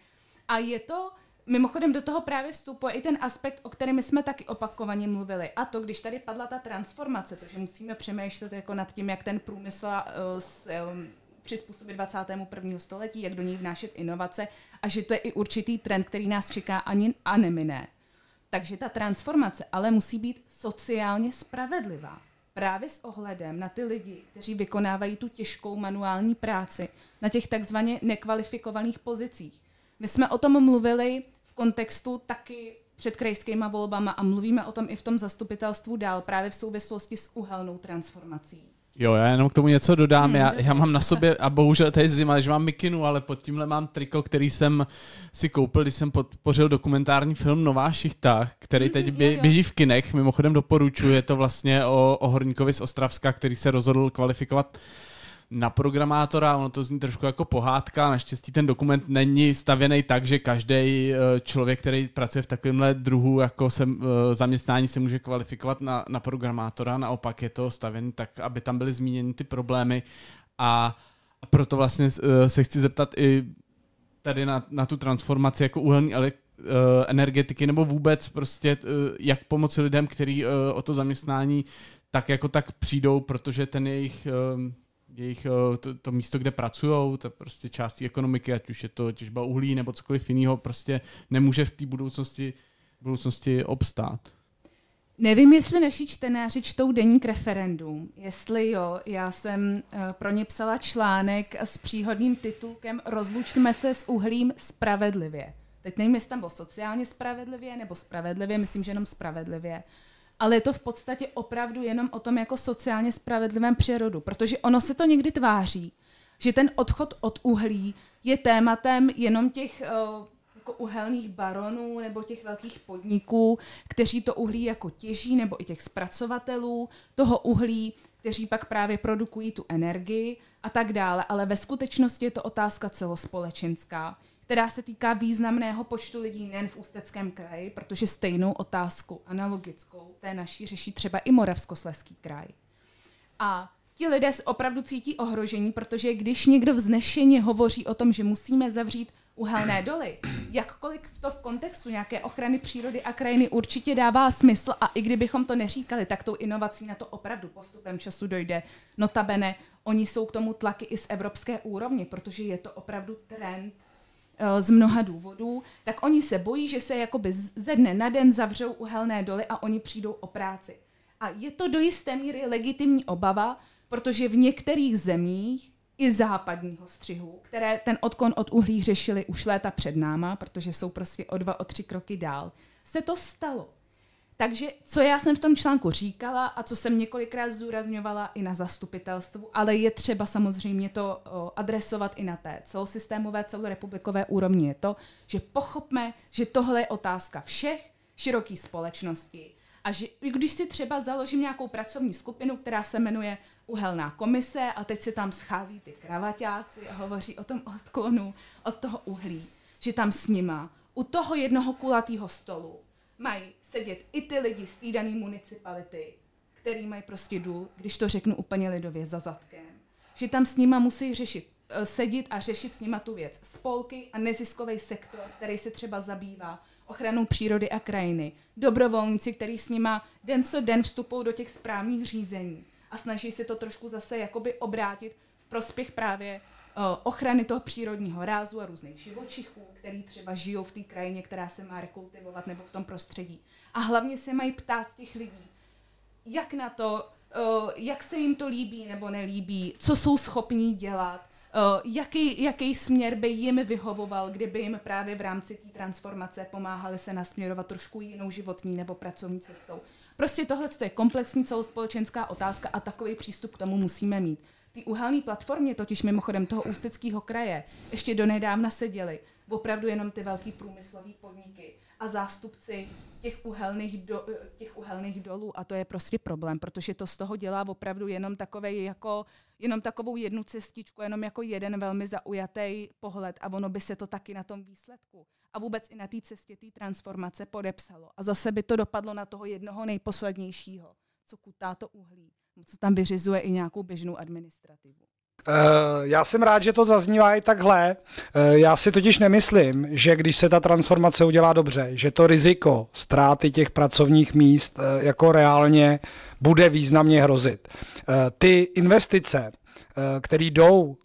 A je to, mimochodem do toho právě vstupuje i ten aspekt, o kterém jsme taky opakovaně mluvili. A to, když tady padla ta transformace, to, že musíme přemýšlet jako nad tím, jak ten průmysl uh, s, um, přizpůsobit 21. století, jak do něj vnášet inovace a že to je i určitý trend, který nás čeká ani a nemine. Takže ta transformace ale musí být sociálně spravedlivá. Právě s ohledem na ty lidi, kteří vykonávají tu těžkou manuální práci na těch takzvaně nekvalifikovaných pozicích. My jsme o tom mluvili v kontextu taky před krajskýma volbama a mluvíme o tom i v tom zastupitelstvu dál právě v souvislosti s uhelnou transformací. Jo, já jenom k tomu něco dodám. Hmm, já, já mám na sobě, a bohužel to je zima, že mám mikinu, ale pod tímhle mám triko, který jsem si koupil, když jsem podpořil dokumentární film Nová šichta, který teď bě, běží v kinech. Mimochodem doporučuji, je to vlastně o, o horníkovi z Ostravska, který se rozhodl kvalifikovat na programátora, ono to zní trošku jako pohádka, naštěstí ten dokument není stavěný tak, že každý člověk, který pracuje v takovémhle druhu jako se, zaměstnání se může kvalifikovat na, na programátora, naopak je to stavěný tak, aby tam byly zmíněny ty problémy. A, proto vlastně se chci zeptat i tady na, na tu transformaci jako uhelný energetiky nebo vůbec prostě jak pomoci lidem, kteří o to zaměstnání tak jako tak přijdou, protože ten jejich jejich to, to místo, kde pracují, to prostě částí ekonomiky, ať už je to těžba uhlí nebo cokoliv jiného, prostě nemůže v té budoucnosti, budoucnosti obstát. Nevím, jestli naši čtenáři čtou deník referendum. Jestli jo, já jsem pro ně psala článek s příhodným titulkem Rozlučme se s uhlím spravedlivě. Teď nevím, jestli tam bylo sociálně spravedlivě nebo spravedlivě, myslím, že jenom spravedlivě ale je to v podstatě opravdu jenom o tom jako sociálně spravedlivém přírodu, protože ono se to někdy tváří, že ten odchod od uhlí je tématem jenom těch uh, jako uhelných baronů nebo těch velkých podniků, kteří to uhlí jako těží, nebo i těch zpracovatelů toho uhlí, kteří pak právě produkují tu energii a tak dále. Ale ve skutečnosti je to otázka celospolečenská která se týká významného počtu lidí nejen v Ústeckém kraji, protože stejnou otázku analogickou té naší řeší třeba i Moravskosleský kraj. A ti lidé se opravdu cítí ohrožení, protože když někdo vznešeně hovoří o tom, že musíme zavřít uhelné doly, jakkoliv to v kontextu nějaké ochrany přírody a krajiny určitě dává smysl a i kdybychom to neříkali, tak tou inovací na to opravdu postupem času dojde. Notabene, oni jsou k tomu tlaky i z evropské úrovně, protože je to opravdu trend z mnoha důvodů, tak oni se bojí, že se jakoby ze dne na den zavřou uhelné doly a oni přijdou o práci. A je to do jisté míry legitimní obava, protože v některých zemích i západního střihu, které ten odklon od uhlí řešili už léta před náma, protože jsou prostě o dva, o tři kroky dál, se to stalo. Takže co já jsem v tom článku říkala a co jsem několikrát zdůrazňovala i na zastupitelstvu, ale je třeba samozřejmě to adresovat i na té celosystémové, celorepublikové úrovni, je to, že pochopme, že tohle je otázka všech široký společnosti a že když si třeba založím nějakou pracovní skupinu, která se jmenuje Uhelná komise a teď se tam schází ty kravaťáci a hovoří o tom odklonu od toho uhlí, že tam s nima u toho jednoho kulatého stolu mají sedět i ty lidi z té dané municipality, který mají prostě důl, když to řeknu úplně lidově, za zadkem. Že tam s nima musí řešit, sedět a řešit s nima tu věc. Spolky a neziskový sektor, který se třeba zabývá ochranou přírody a krajiny. Dobrovolníci, kteří s nima den co den vstupují do těch správních řízení a snaží se to trošku zase jakoby obrátit v prospěch právě ochrany toho přírodního rázu a různých živočichů, který třeba žijou v té krajině, která se má rekultivovat nebo v tom prostředí. A hlavně se mají ptát těch lidí, jak na to, jak se jim to líbí nebo nelíbí, co jsou schopní dělat, jaký, jaký směr by jim vyhovoval, kdyby jim právě v rámci té transformace pomáhali se nasměrovat trošku jinou životní nebo pracovní cestou. Prostě tohle je komplexní celospolečenská otázka a takový přístup k tomu musíme mít. Ty uhelné platformě totiž mimochodem toho ústeckého kraje ještě donedávna seděli opravdu jenom ty velký průmyslové podniky a zástupci těch uhelných, do, těch uhelných dolů a to je prostě problém, protože to z toho dělá opravdu jenom takovej jako, jenom takovou jednu cestičku, jenom jako jeden velmi zaujatý pohled a ono by se to taky na tom výsledku a vůbec i na té cestě té transformace podepsalo. A zase by to dopadlo na toho jednoho nejposlednějšího, co kutá to uhlí, co tam vyřizuje i nějakou běžnou administrativu. Uh, já jsem rád, že to zaznívá i takhle. Uh, já si totiž nemyslím, že když se ta transformace udělá dobře, že to riziko ztráty těch pracovních míst uh, jako reálně bude významně hrozit. Ty investice, které jdou,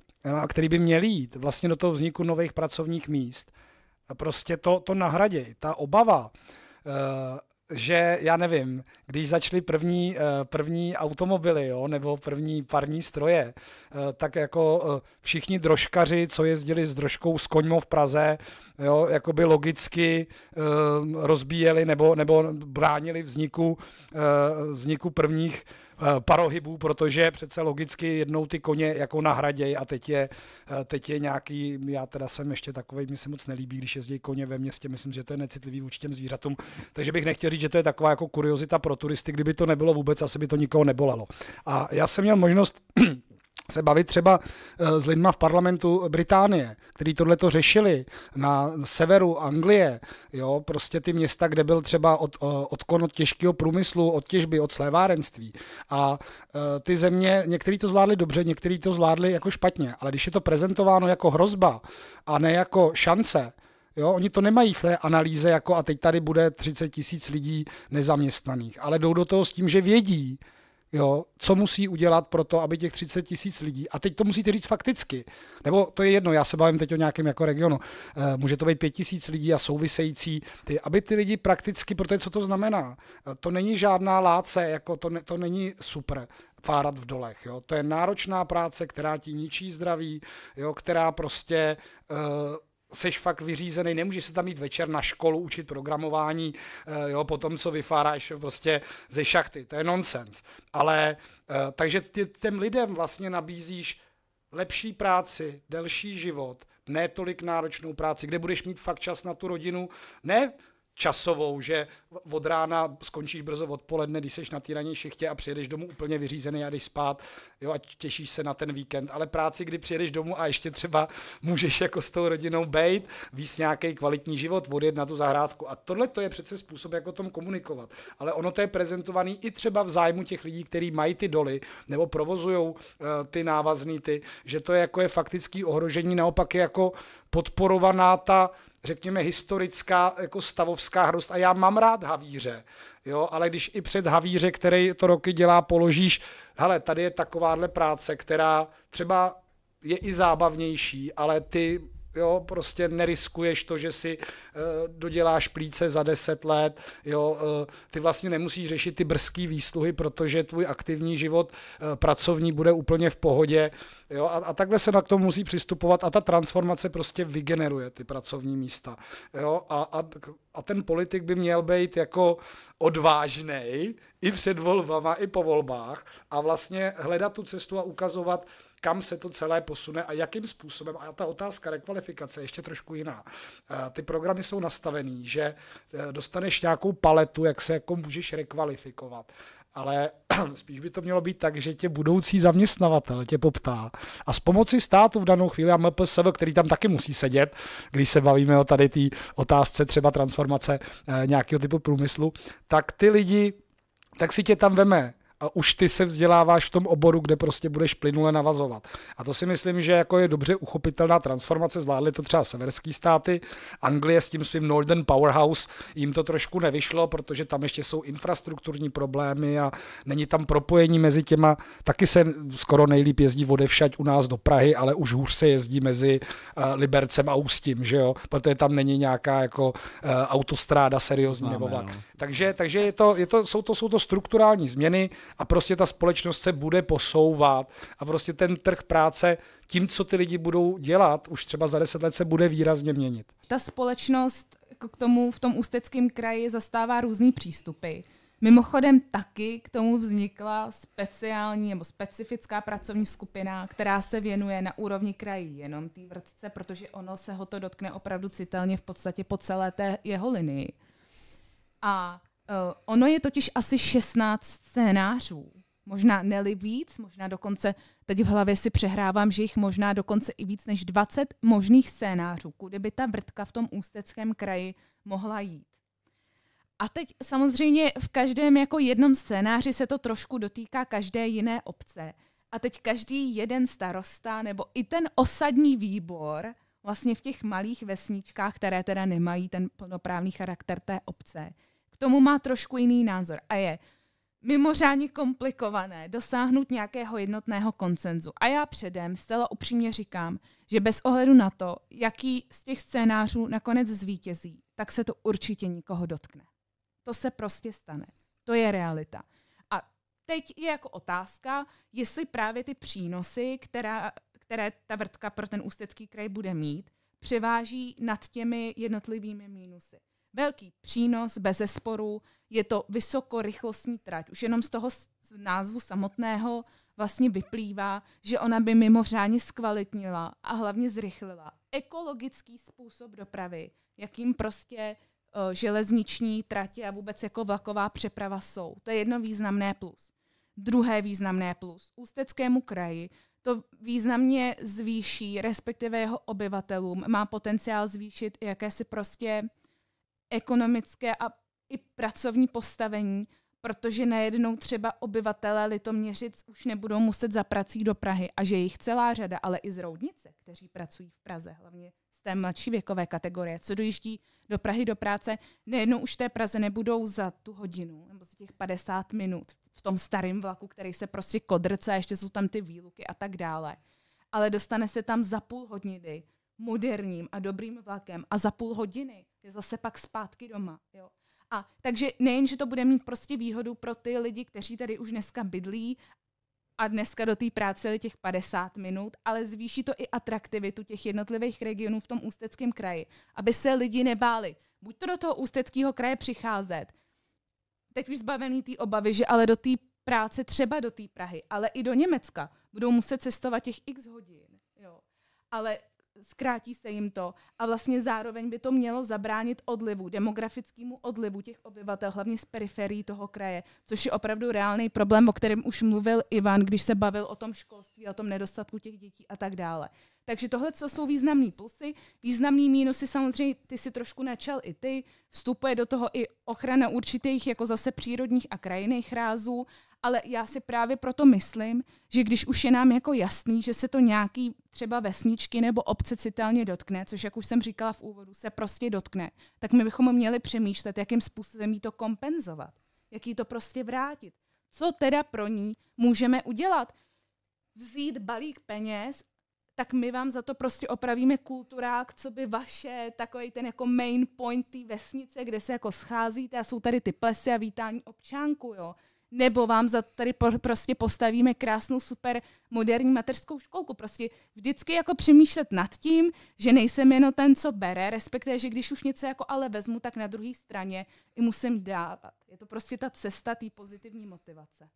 které by měly jít vlastně do toho vzniku nových pracovních míst, prostě to, to nahraděj. Ta obava, že já nevím, když začaly první, eh, první automobily jo, nebo první parní stroje, eh, tak jako eh, všichni drožkaři, co jezdili s drožkou s koňmo v Praze, jo, jako by logicky rozbíjeli nebo, nebo bránili vzniku, vzniku prvních parohybů, protože přece logicky jednou ty koně jako nahraděj a teď je, eh, teď je nějaký, já teda jsem ještě takový, mi se moc nelíbí, když jezdí koně ve městě, myslím, že to je necitlivý vůči těm zvířatům, takže bych nechtěl říct, že to je taková jako kuriozita pro turisty, kdyby to nebylo vůbec, asi by to nikoho nebolelo. A já jsem měl možnost se bavit třeba eh, s lidma v parlamentu Británie, který tohle to řešili na severu Anglie, jo, prostě ty města, kde byl třeba od, eh, odkon od těžkého průmyslu, od těžby, od slévárenství. A eh, ty země, některý to zvládli dobře, některý to zvládli jako špatně, ale když je to prezentováno jako hrozba a ne jako šance, Jo, oni to nemají v té analýze jako a teď tady bude 30 tisíc lidí nezaměstnaných, ale jdou do toho s tím, že vědí, jo, co musí udělat pro to, aby těch 30 tisíc lidí, a teď to musíte říct fakticky, nebo to je jedno, já se bavím teď o nějakém jako regionu, e, může to být 5 tisíc lidí a související, ty, aby ty lidi prakticky, protože co to znamená, e, to není žádná láce, jako to, ne, to není super fárat v dolech. Jo? To je náročná práce, která ti ničí zdraví, jo? která prostě e, seš fakt vyřízený, nemůžeš se tam jít večer na školu učit programování, eh, jo, potom co vyfáráš prostě ze šachty, to je nonsens. Ale, eh, takže ty, těm lidem vlastně nabízíš lepší práci, delší život, ne tolik náročnou práci, kde budeš mít fakt čas na tu rodinu, ne časovou, že od rána skončíš brzo odpoledne, když jsi na té ranní šichtě a přijedeš domů úplně vyřízený a jdeš spát jo, a těšíš se na ten víkend. Ale práci, kdy přijedeš domů a ještě třeba můžeš jako s tou rodinou bejt, víc nějaký kvalitní život, odjet na tu zahrádku. A tohle to je přece způsob, jak o tom komunikovat. Ale ono to je prezentovaný i třeba v zájmu těch lidí, kteří mají ty doly nebo provozují uh, ty návazný ty, že to je jako je faktický ohrožení, naopak je jako podporovaná ta řekněme, historická jako stavovská hrost. A já mám rád havíře, jo, ale když i před havíře, který to roky dělá, položíš, hele, tady je takováhle práce, která třeba je i zábavnější, ale ty jo, prostě neriskuješ to, že si uh, doděláš plíce za 10 let, jo, uh, ty vlastně nemusíš řešit ty brzký výsluhy, protože tvůj aktivní život uh, pracovní bude úplně v pohodě, jo, a, a takhle se na to musí přistupovat a ta transformace prostě vygeneruje ty pracovní místa, jo, a, a, a ten politik by měl být jako odvážný i před volbama, i po volbách a vlastně hledat tu cestu a ukazovat, kam se to celé posune a jakým způsobem. A ta otázka rekvalifikace je ještě trošku jiná. Eh, ty programy jsou nastavený, že eh, dostaneš nějakou paletu, jak se jako můžeš rekvalifikovat ale spíš by to mělo být tak, že tě budoucí zaměstnavatel tě poptá a s pomocí státu v danou chvíli a MPSV, který tam taky musí sedět, když se bavíme o tady té otázce třeba transformace eh, nějakého typu průmyslu, tak ty lidi, tak si tě tam veme a už ty se vzděláváš v tom oboru, kde prostě budeš plynule navazovat. A to si myslím, že jako je dobře uchopitelná transformace, zvládly to třeba severský státy, Anglie s tím svým Northern Powerhouse, jim to trošku nevyšlo, protože tam ještě jsou infrastrukturní problémy a není tam propojení mezi těma, taky se skoro nejlíp jezdí odevšať u nás do Prahy, ale už hůř se jezdí mezi uh, Libercem a Ústím, že jo, protože tam není nějaká jako uh, autostráda seriózní Známe, nebo vlak. No. Takže, takže je to, je to, jsou, to, jsou to strukturální změny a prostě ta společnost se bude posouvat a prostě ten trh práce tím, co ty lidi budou dělat, už třeba za deset let se bude výrazně měnit. Ta společnost k tomu v tom ústeckém kraji zastává různý přístupy. Mimochodem taky k tomu vznikla speciální nebo specifická pracovní skupina, která se věnuje na úrovni kraji jenom té vrtce, protože ono se ho to dotkne opravdu citelně v podstatě po celé té jeho linii. A ono je totiž asi 16 scénářů. Možná neli víc, možná dokonce, teď v hlavě si přehrávám, že jich možná dokonce i víc než 20 možných scénářů, kudy by ta vrtka v tom ústeckém kraji mohla jít. A teď samozřejmě v každém jako jednom scénáři se to trošku dotýká každé jiné obce. A teď každý jeden starosta nebo i ten osadní výbor vlastně v těch malých vesničkách, které teda nemají ten plnoprávný charakter té obce, tomu má trošku jiný názor. A je mimořádně komplikované dosáhnout nějakého jednotného koncenzu. A já předem zcela upřímně říkám, že bez ohledu na to, jaký z těch scénářů nakonec zvítězí, tak se to určitě nikoho dotkne. To se prostě stane. To je realita. A teď je jako otázka, jestli právě ty přínosy, která, které ta vrtka pro ten ústecký kraj bude mít, převáží nad těmi jednotlivými mínusy. Velký přínos, bez zesporu, je to vysokorychlostní trať. Už jenom z toho názvu samotného vlastně vyplývá, že ona by mimořádně zkvalitnila a hlavně zrychlila ekologický způsob dopravy, jakým prostě uh, železniční tratě a vůbec jako vlaková přeprava jsou. To je jedno významné plus. Druhé významné plus. Ústeckému kraji to významně zvýší, respektive jeho obyvatelům má potenciál zvýšit jakési prostě ekonomické a i pracovní postavení, protože najednou třeba obyvatelé Litoměřic už nebudou muset za prací do Prahy a že jich celá řada, ale i z Roudnice, kteří pracují v Praze, hlavně z té mladší věkové kategorie, co dojíždí do Prahy do práce, nejednou už té Praze nebudou za tu hodinu nebo za těch 50 minut v tom starém vlaku, který se prostě kodrce, ještě jsou tam ty výluky a tak dále. Ale dostane se tam za půl hodiny moderním a dobrým vlakem a za půl hodiny je zase pak zpátky doma. Jo. A takže nejen, že to bude mít prostě výhodu pro ty lidi, kteří tady už dneska bydlí a dneska do té práce je těch 50 minut, ale zvýší to i atraktivitu těch jednotlivých regionů v tom ústeckém kraji, aby se lidi nebáli. Buď to do toho ústeckého kraje přicházet, teď už zbavený té obavy, že ale do té práce, třeba do té Prahy, ale i do Německa, budou muset cestovat těch x hodin. Jo. Ale zkrátí se jim to a vlastně zároveň by to mělo zabránit odlivu, demografickému odlivu těch obyvatel, hlavně z periferií toho kraje, což je opravdu reálný problém, o kterém už mluvil Ivan, když se bavil o tom školství, o tom nedostatku těch dětí a tak dále. Takže tohle co jsou významný plusy. Významný mínusy samozřejmě ty si trošku načal i ty. Vstupuje do toho i ochrana určitých jako zase přírodních a krajinných rázů ale já si právě proto myslím, že když už je nám jako jasný, že se to nějaký třeba vesničky nebo obce citelně dotkne, což jak už jsem říkala v úvodu, se prostě dotkne, tak my bychom měli přemýšlet, jakým způsobem jí to kompenzovat, jak jí to prostě vrátit. Co teda pro ní můžeme udělat? Vzít balík peněz tak my vám za to prostě opravíme kulturák, co by vaše, takový ten jako main point té vesnice, kde se jako scházíte a jsou tady ty plesy a vítání občánku, jo nebo vám za tady po, prostě postavíme krásnou, super moderní mateřskou školku. Prostě vždycky jako přemýšlet nad tím, že nejsem jenom ten, co bere, respektive, že když už něco jako ale vezmu, tak na druhé straně i musím dávat. Je to prostě ta cesta té pozitivní motivace.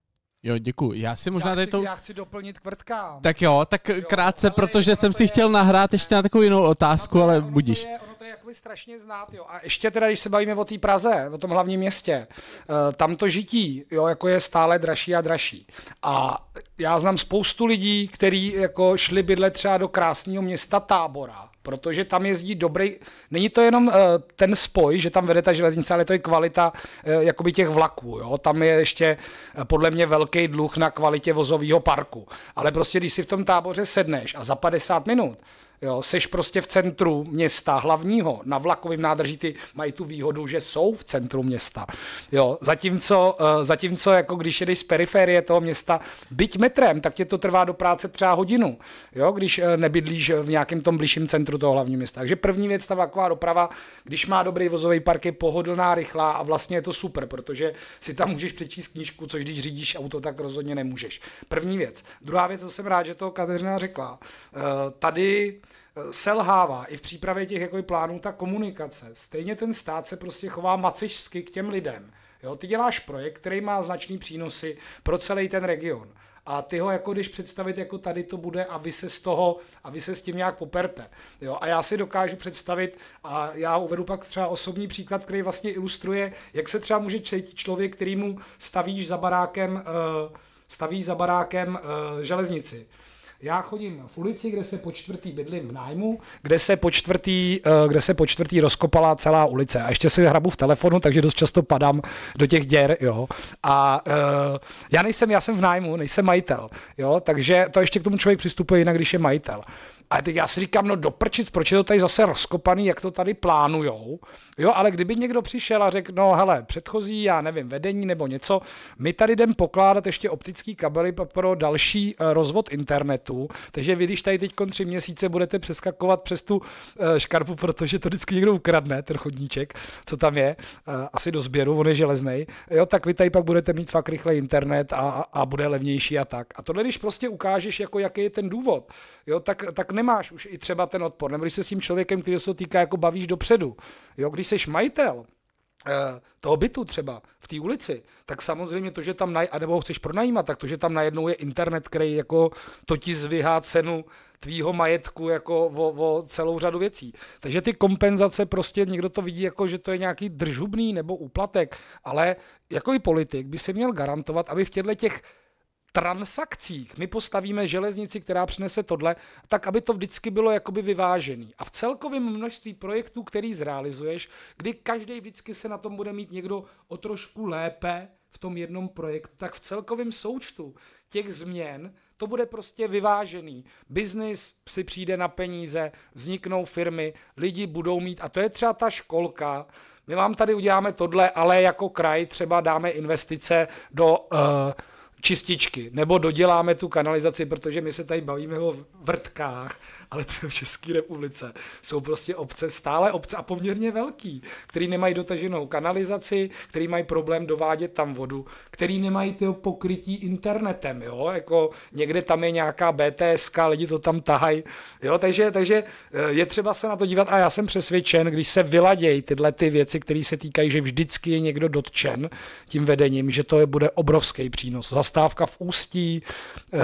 Jo, děkuji. Já si možná já chci, to... Já chci doplnit k vrtkám. Tak jo, tak jo, krátce, protože jsem si je... chtěl nahrát ještě na takovou jinou otázku, ono ale je, budíš. Ono to je, ono to je jakoby strašně znát, jo. A ještě teda, když se bavíme o té Praze, o tom hlavním městě, uh, tam to žití, jo, jako je stále dražší a dražší. A já znám spoustu lidí, kteří jako šli bydlet třeba do krásného města Tábora, protože tam jezdí dobrý, není to jenom uh, ten spoj, že tam vede ta železnice, ale to je kvalita uh, jakoby těch vlaků, jo? tam je ještě uh, podle mě velký dluh na kvalitě vozového parku, ale prostě když si v tom táboře sedneš a za 50 minut Jo, seš prostě v centru města hlavního, na vlakovém nádrží ty mají tu výhodu, že jsou v centru města. Jo, zatímco, uh, zatímco jako když jedeš z periferie toho města, byť metrem, tak tě to trvá do práce třeba hodinu, jo, když uh, nebydlíš v nějakém tom blížším centru toho hlavního města. Takže první věc, ta vlaková doprava, když má dobrý vozový park, je pohodlná, rychlá a vlastně je to super, protože si tam můžeš přečíst knížku, což když řídíš auto, tak rozhodně nemůžeš. První věc. Druhá věc, co jsem rád, že to Kateřina řekla. Uh, tady selhává i v přípravě těch jako plánů ta komunikace. Stejně ten stát se prostě chová macišsky k těm lidem. Jo, ty děláš projekt, který má značný přínosy pro celý ten region. A ty ho jako když představit, jako tady to bude a vy se z toho, a vy se s tím nějak poperte. Jo? A já si dokážu představit, a já uvedu pak třeba osobní příklad, který vlastně ilustruje, jak se třeba může cítit člověk, který mu stavíš za barákem, uh, staví za barákem uh, železnici. Já chodím v ulici, kde se po čtvrtý bydlím v nájmu, kde se po čtvrtý, eh, kde se po čtvrtý rozkopala celá ulice. A ještě si hrabu v telefonu, takže dost často padám do těch děr, jo. A uh, já nejsem, já jsem v nájmu, nejsem majitel, jo, takže to ještě k tomu člověk přistupuje jinak, když je majitel. A teď já si říkám, no doprčit, proč je to tady zase rozkopaný, jak to tady plánujou. Jo, ale kdyby někdo přišel a řekl, no hele, předchozí, já nevím, vedení nebo něco, my tady jdem pokládat ještě optický kabely pro další uh, rozvod internetu, takže vy, když tady teď tři měsíce budete přeskakovat přes tu uh, škarpu, protože to vždycky někdo ukradne, ten chodníček, co tam je, uh, asi do sběru, on je železný, jo, tak vy tady pak budete mít fakt rychle internet a, a, a bude levnější a tak. A tohle, když prostě ukážeš, jako jaký je ten důvod, jo, tak, tak nemáš už i třeba ten odpor. Nebo když se s tím člověkem, který se týká, jako bavíš dopředu. Jo, když jsi majitel, eh, toho bytu třeba v té ulici, tak samozřejmě to, že tam, naj, nebo ho chceš pronajímat, tak to, že tam najednou je internet, který jako to ti zvyhá cenu tvýho majetku jako o, o celou řadu věcí. Takže ty kompenzace prostě někdo to vidí jako, že to je nějaký držubný nebo úplatek, ale jako i politik by se měl garantovat, aby v těchto těch transakcích my postavíme železnici, která přinese tohle, tak aby to vždycky bylo jakoby vyvážený. A v celkovém množství projektů, který zrealizuješ, kdy každý vždycky se na tom bude mít někdo o trošku lépe v tom jednom projektu, tak v celkovém součtu těch změn to bude prostě vyvážený. Biznis si přijde na peníze, vzniknou firmy, lidi budou mít, a to je třeba ta školka, my vám tady uděláme tohle, ale jako kraj třeba dáme investice do uh, čističky, nebo doděláme tu kanalizaci, protože my se tady bavíme o vrtkách ale v České republice. Jsou prostě obce, stále obce a poměrně velký, který nemají dotaženou kanalizaci, který mají problém dovádět tam vodu, který nemají tyho pokrytí internetem, jo, jako někde tam je nějaká BTSK, lidi to tam tahají, jo, takže, takže eh, je třeba se na to dívat a já jsem přesvědčen, když se vyladějí tyhle ty věci, které se týkají, že vždycky je někdo dotčen tím vedením, že to je, bude obrovský přínos. Zastávka v Ústí, eh,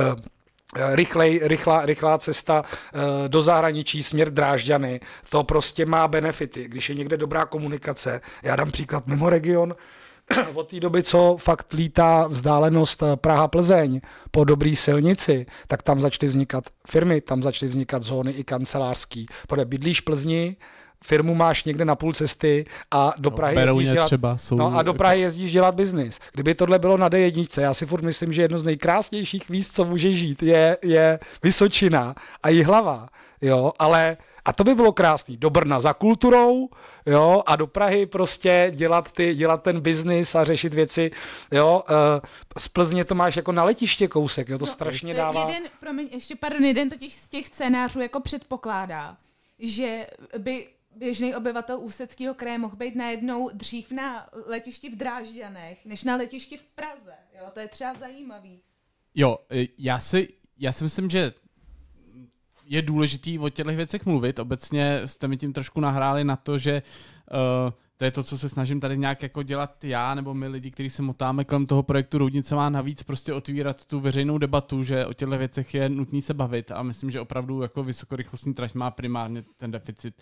rychlej, rychlá, rychlá cesta eh, do zahraničí, směr Drážďany, to prostě má benefity. Když je někde dobrá komunikace, já dám příklad mimo region, od té doby, co fakt lítá vzdálenost eh, Praha-Plzeň po dobrý silnici, tak tam začaly vznikat firmy, tam začaly vznikat zóny i kancelářský. Protože bydlíš Plzni, firmu máš někde na půl cesty a do no, Prahy, no, jezdíš, dělat, třeba jsou... no, a do Prahy jezdíš dělat biznis. Kdyby tohle bylo na D1, já si furt myslím, že jedno z nejkrásnějších míst, co může žít, je, je Vysočina a Jihlava. Jo, ale a to by bylo krásný. Do Brna za kulturou, jo, a do Prahy prostě dělat, ty, dělat ten biznis a řešit věci, jo. Uh, z Plzně to máš jako na letiště kousek, jo, to no, strašně dává. Jeden, promiň, ještě pardon, jeden totiž z těch scénářů jako předpokládá, že by běžný obyvatel Ústeckého kraje mohl být najednou dřív na letišti v Drážďanech, než na letišti v Praze. Jo, to je třeba zajímavý. Jo, e, já si, já si myslím, že je důležitý o těchto věcech mluvit. Obecně jste mi tím trošku nahráli na to, že uh, to je to, co se snažím tady nějak jako dělat já nebo my lidi, kteří se motáme kolem toho projektu Roudnice má navíc prostě otvírat tu veřejnou debatu, že o těchto věcech je nutný se bavit a myslím, že opravdu jako vysokorychlostní trať má primárně ten deficit,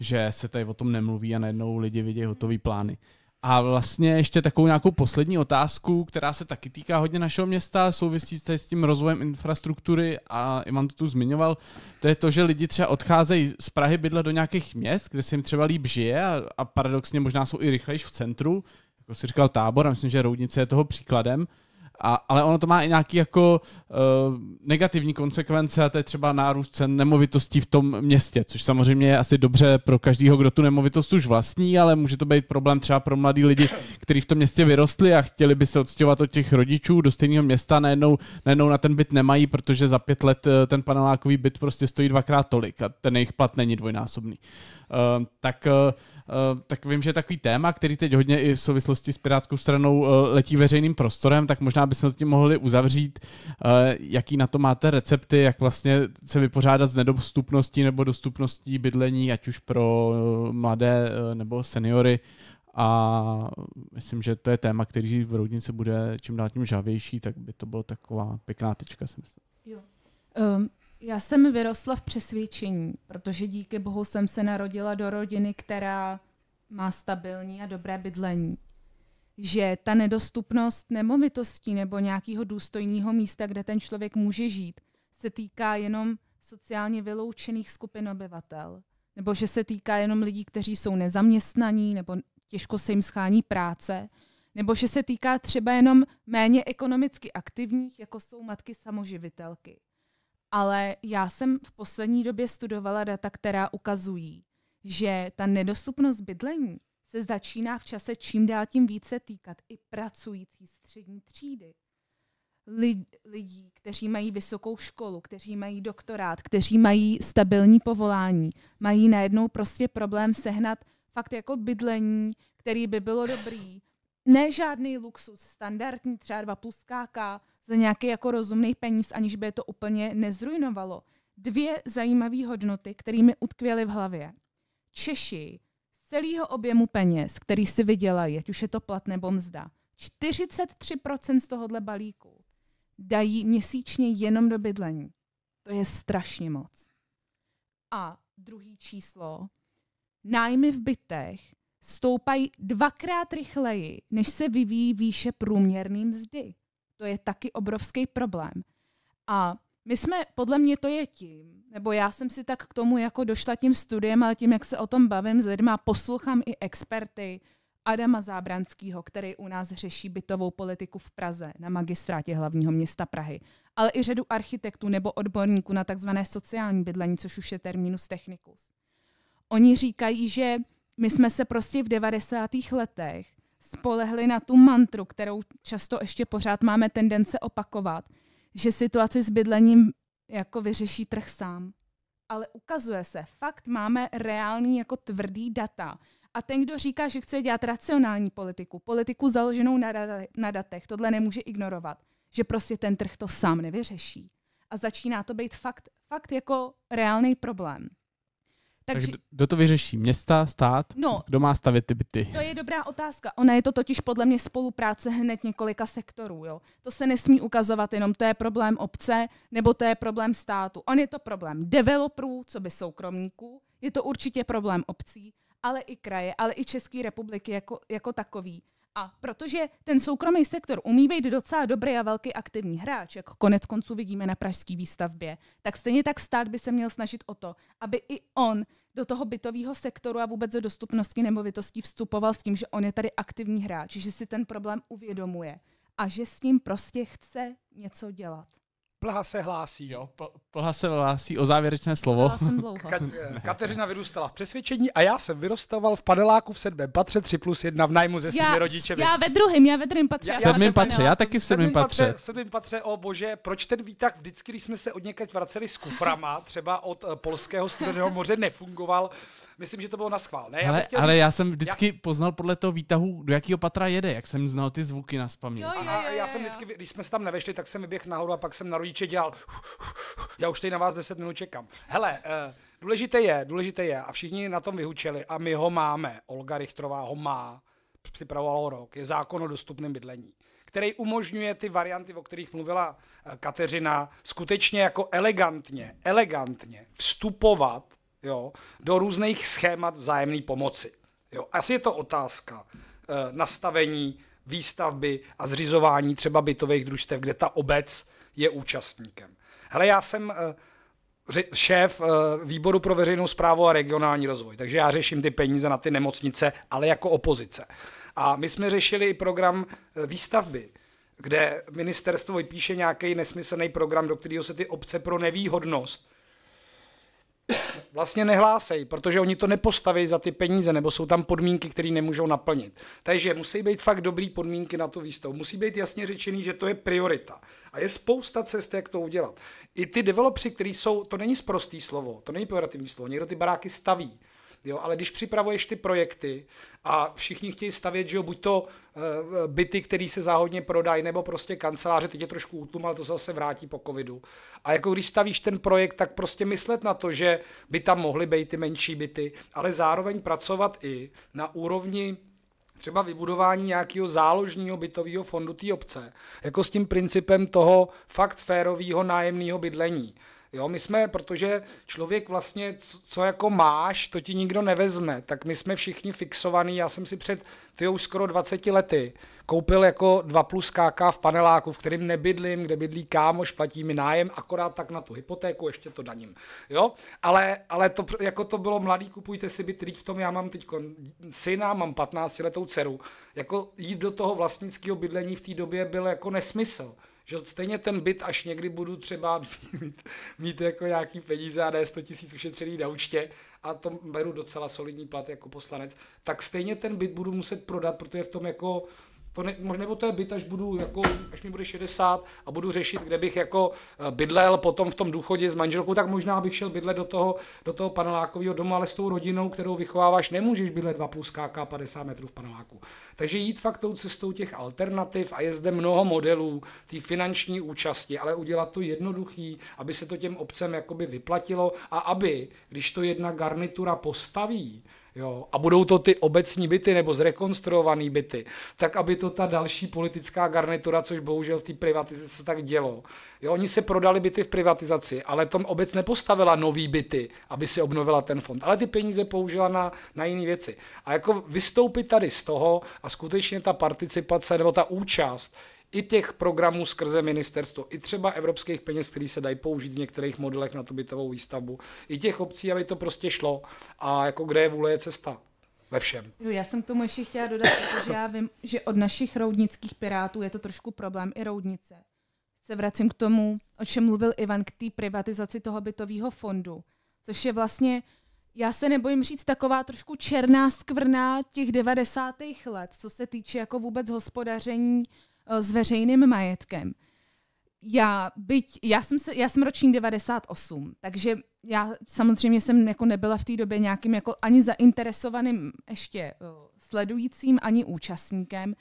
že se tady o tom nemluví a najednou lidi vidí hotové plány. A vlastně ještě takovou nějakou poslední otázku, která se taky týká hodně našeho města, souvisí s tím rozvojem infrastruktury a Ivan to tu zmiňoval, to je to, že lidi třeba odcházejí z Prahy bydle do nějakých měst, kde se jim třeba líp žije a, a paradoxně možná jsou i rychlejší v centru, jako si říkal tábor, a myslím, že Roudnice je toho příkladem. A, ale ono to má i nějaký jako uh, negativní konsekvence a to je třeba nárůst cen nemovitostí v tom městě, což samozřejmě je asi dobře pro každého, kdo tu nemovitost už vlastní, ale může to být problém třeba pro mladí lidi, kteří v tom městě vyrostli a chtěli by se odstěhovat od těch rodičů do stejného města, najednou, najednou na ten byt nemají, protože za pět let eh, ten panelákový byt prostě stojí dvakrát tolik a ten jejich plat není dvojnásobný. Uh, tak uh, Eh, tak vím, že takový téma, který teď hodně i v souvislosti s Pirátskou stranou eh, letí veřejným prostorem, tak možná bychom s tím mohli uzavřít, eh, jaký na to máte recepty, jak vlastně se vypořádat s nedostupností nebo dostupností bydlení, ať už pro mladé nebo seniory. A myslím, že to je téma, který v Roudnici bude čím dál tím žávější, tak by to byla taková pěkná tečka, si myslím. Jo. Um, já jsem vyrostla v přesvědčení, protože díky bohu jsem se narodila do rodiny, která má stabilní a dobré bydlení. Že ta nedostupnost nemovitostí nebo nějakého důstojného místa, kde ten člověk může žít, se týká jenom sociálně vyloučených skupin obyvatel. Nebo že se týká jenom lidí, kteří jsou nezaměstnaní nebo těžko se jim schání práce. Nebo že se týká třeba jenom méně ekonomicky aktivních, jako jsou matky samoživitelky ale já jsem v poslední době studovala data, která ukazují, že ta nedostupnost bydlení se začíná v čase čím dál tím více týkat i pracující střední třídy. Lidí, kteří mají vysokou školu, kteří mají doktorát, kteří mají stabilní povolání, mají najednou prostě problém sehnat fakt jako bydlení, který by bylo dobrý. Ne žádný luxus, standardní třeba dva plus KK, za nějaký jako rozumný peníz, aniž by je to úplně nezrujnovalo. Dvě zajímavé hodnoty, které mi utkvěly v hlavě. Češi z celého objemu peněz, který si vydělají, ať už je to plat nebo mzda, 43% z tohohle balíku dají měsíčně jenom do bydlení. To je strašně moc. A druhý číslo, nájmy v bytech stoupají dvakrát rychleji, než se vyvíjí výše průměrný mzdy. To je taky obrovský problém. A my jsme, podle mě to je tím, nebo já jsem si tak k tomu jako došla tím studiem, ale tím, jak se o tom bavím s lidmi, poslouchám i experty Adama Zábranského, který u nás řeší bytovou politiku v Praze na magistrátě hlavního města Prahy, ale i řadu architektů nebo odborníků na takzvané sociální bydlení, což už je terminus technicus. Oni říkají, že my jsme se prostě v 90. letech spolehli na tu mantru, kterou často ještě pořád máme tendence opakovat, že situaci s bydlením jako vyřeší trh sám. Ale ukazuje se, fakt máme reální jako tvrdý data. A ten, kdo říká, že chce dělat racionální politiku, politiku založenou na, na datech, tohle nemůže ignorovat, že prostě ten trh to sám nevyřeší. A začíná to být fakt, fakt jako reálný problém. Takže, Takže kdo to vyřeší? Města, stát? No, kdo má stavět ty byty? To je dobrá otázka. Ona je to totiž podle mě spolupráce hned několika sektorů. Jo? To se nesmí ukazovat jenom, to je problém obce nebo to je problém státu. On je to problém developerů, co by soukromníků, je to určitě problém obcí, ale i kraje, ale i České republiky jako, jako takový. A protože ten soukromý sektor umí být docela dobrý a velký aktivní hráč, jak konec konců vidíme na pražské výstavbě, tak stejně tak stát by se měl snažit o to, aby i on do toho bytového sektoru a vůbec do dostupnosti nemovitostí vstupoval s tím, že on je tady aktivní hráč, že si ten problém uvědomuje a že s ním prostě chce něco dělat. Plha se hlásí. Jo, Plha se hlásí o závěrečné slovo. Ka- Kateřina vyrůstala v přesvědčení a já jsem vyrostoval v paneláku v sedmém patře 3 plus 1 v nájmu ze svými rodiče. Já ve druhém, já ve druhém patře. Já, v sedmém patře, já taky v sedmém patře. V sedmém patře, o bože, proč ten výtah vždycky, když jsme se od někaď vraceli s kuframa, třeba od uh, polského studeného moře, nefungoval, myslím, že to bylo na schvál. Ne, ale, já ale říct, já jsem vždycky já... poznal podle toho výtahu, do jakého patra jede, jak jsem znal ty zvuky na spamě. A já jsem vždycky, když jsme se tam nevešli, tak jsem vyběhl nahoru a pak jsem na rodiče dělal, já už tady na vás 10 minut čekám. Hele, uh, důležité je, důležité je, a všichni na tom vyhučeli, a my ho máme, Olga Richtrová ho má, připravoval rok, je zákon o dostupném bydlení který umožňuje ty varianty, o kterých mluvila eh, Kateřina, skutečně jako elegantně, elegantně vstupovat jo, do různých schémat vzájemné pomoci. Jo. Asi je to otázka nastavení výstavby a zřizování třeba bytových družstev, kde ta obec je účastníkem. Hele, já jsem šéf výboru pro veřejnou zprávu a regionální rozvoj, takže já řeším ty peníze na ty nemocnice, ale jako opozice. A my jsme řešili i program výstavby kde ministerstvo vypíše nějaký nesmyslný program, do kterého se ty obce pro nevýhodnost vlastně nehlásejí, protože oni to nepostaví za ty peníze, nebo jsou tam podmínky, které nemůžou naplnit. Takže musí být fakt dobrý podmínky na tu výstavu. Musí být jasně řečený, že to je priorita. A je spousta cest, jak to udělat. I ty developři, kteří jsou, to není sprostý slovo, to není pejorativní slovo, někdo ty baráky staví. Jo, ale když připravuješ ty projekty a všichni chtějí stavět, že jo, buď to uh, byty, které se záhodně prodají, nebo prostě kanceláře, teď je trošku útlum, ale to zase vrátí po covidu. A jako když stavíš ten projekt, tak prostě myslet na to, že by tam mohly být ty menší byty, ale zároveň pracovat i na úrovni třeba vybudování nějakého záložního bytového fondu té obce, jako s tím principem toho fakt férového nájemného bydlení. Jo, my jsme, protože člověk vlastně, co, jako máš, to ti nikdo nevezme, tak my jsme všichni fixovaní. Já jsem si před, ty už skoro 20 lety, koupil jako 2 plus KK v paneláku, v kterým nebydlím, kde bydlí kámoš, platí mi nájem, akorát tak na tu hypotéku, ještě to daním. Jo, ale, ale to, jako to bylo mladý, kupujte si byt, v tom já mám teď syna, mám 15 letou dceru. Jako jít do toho vlastnického bydlení v té době byl jako nesmysl že stejně ten byt, až někdy budu třeba mít, mít jako nějaký peníze a ne 100 tisíc ušetřený na účtě a to beru docela solidní plat jako poslanec, tak stejně ten byt budu muset prodat, protože v tom jako to ne, nebo to je byt, až budu jako, až mi bude 60 a budu řešit, kde bych jako eh, bydlel potom v tom důchodě s manželkou, tak možná bych šel bydlet do toho, do toho panelákového domu, ale s tou rodinou, kterou vychováváš, nemůžeš bydlet 2 plus KK 50 metrů v paneláku. Takže jít fakt tou cestou těch alternativ a je zde mnoho modelů té finanční účasti, ale udělat to jednoduchý, aby se to těm obcem jakoby vyplatilo a aby, když to jedna garnitura postaví, jo, a budou to ty obecní byty nebo zrekonstruované byty, tak aby to ta další politická garnitura, což bohužel v té privatizaci tak dělo. Jo, oni se prodali byty v privatizaci, ale tom obec nepostavila nový byty, aby si obnovila ten fond, ale ty peníze použila na, na jiné věci. A jako vystoupit tady z toho a skutečně ta participace nebo ta účast i těch programů skrze ministerstvo, i třeba evropských peněz, které se dají použít v některých modelech na tu bytovou výstavbu, i těch obcí, aby to prostě šlo. A jako kde je vůle, je cesta. Ve všem. Já jsem k tomu ještě chtěla dodat, protože já vím, že od našich roudnických pirátů je to trošku problém i roudnice. Se vracím k tomu, o čem mluvil Ivan, k té privatizaci toho bytového fondu, což je vlastně, já se nebojím říct, taková trošku černá skvrna těch 90. let, co se týče jako vůbec hospodaření Eh, s veřejným majetkem. Já, byť, já, jsem se, já jsem ročník 98, takže já samozřejmě jsem jako nebyla v té době nějakým jako ani zainteresovaným ještě uh, sledujícím, ani účastníkem,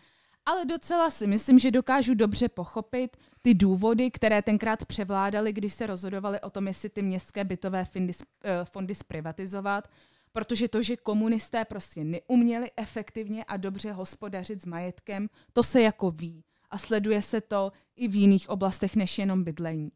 ale docela si myslím, že dokážu dobře pochopit ty důvody, které tenkrát převládaly, když se rozhodovali o tom, jestli ty městské bytové fondy, uh, fondy zprivatizovat, protože to, že komunisté prostě neuměli efektivně a dobře hospodařit s majetkem, to se jako ví a sleduje se to i v jiných oblastech než jenom bydlení.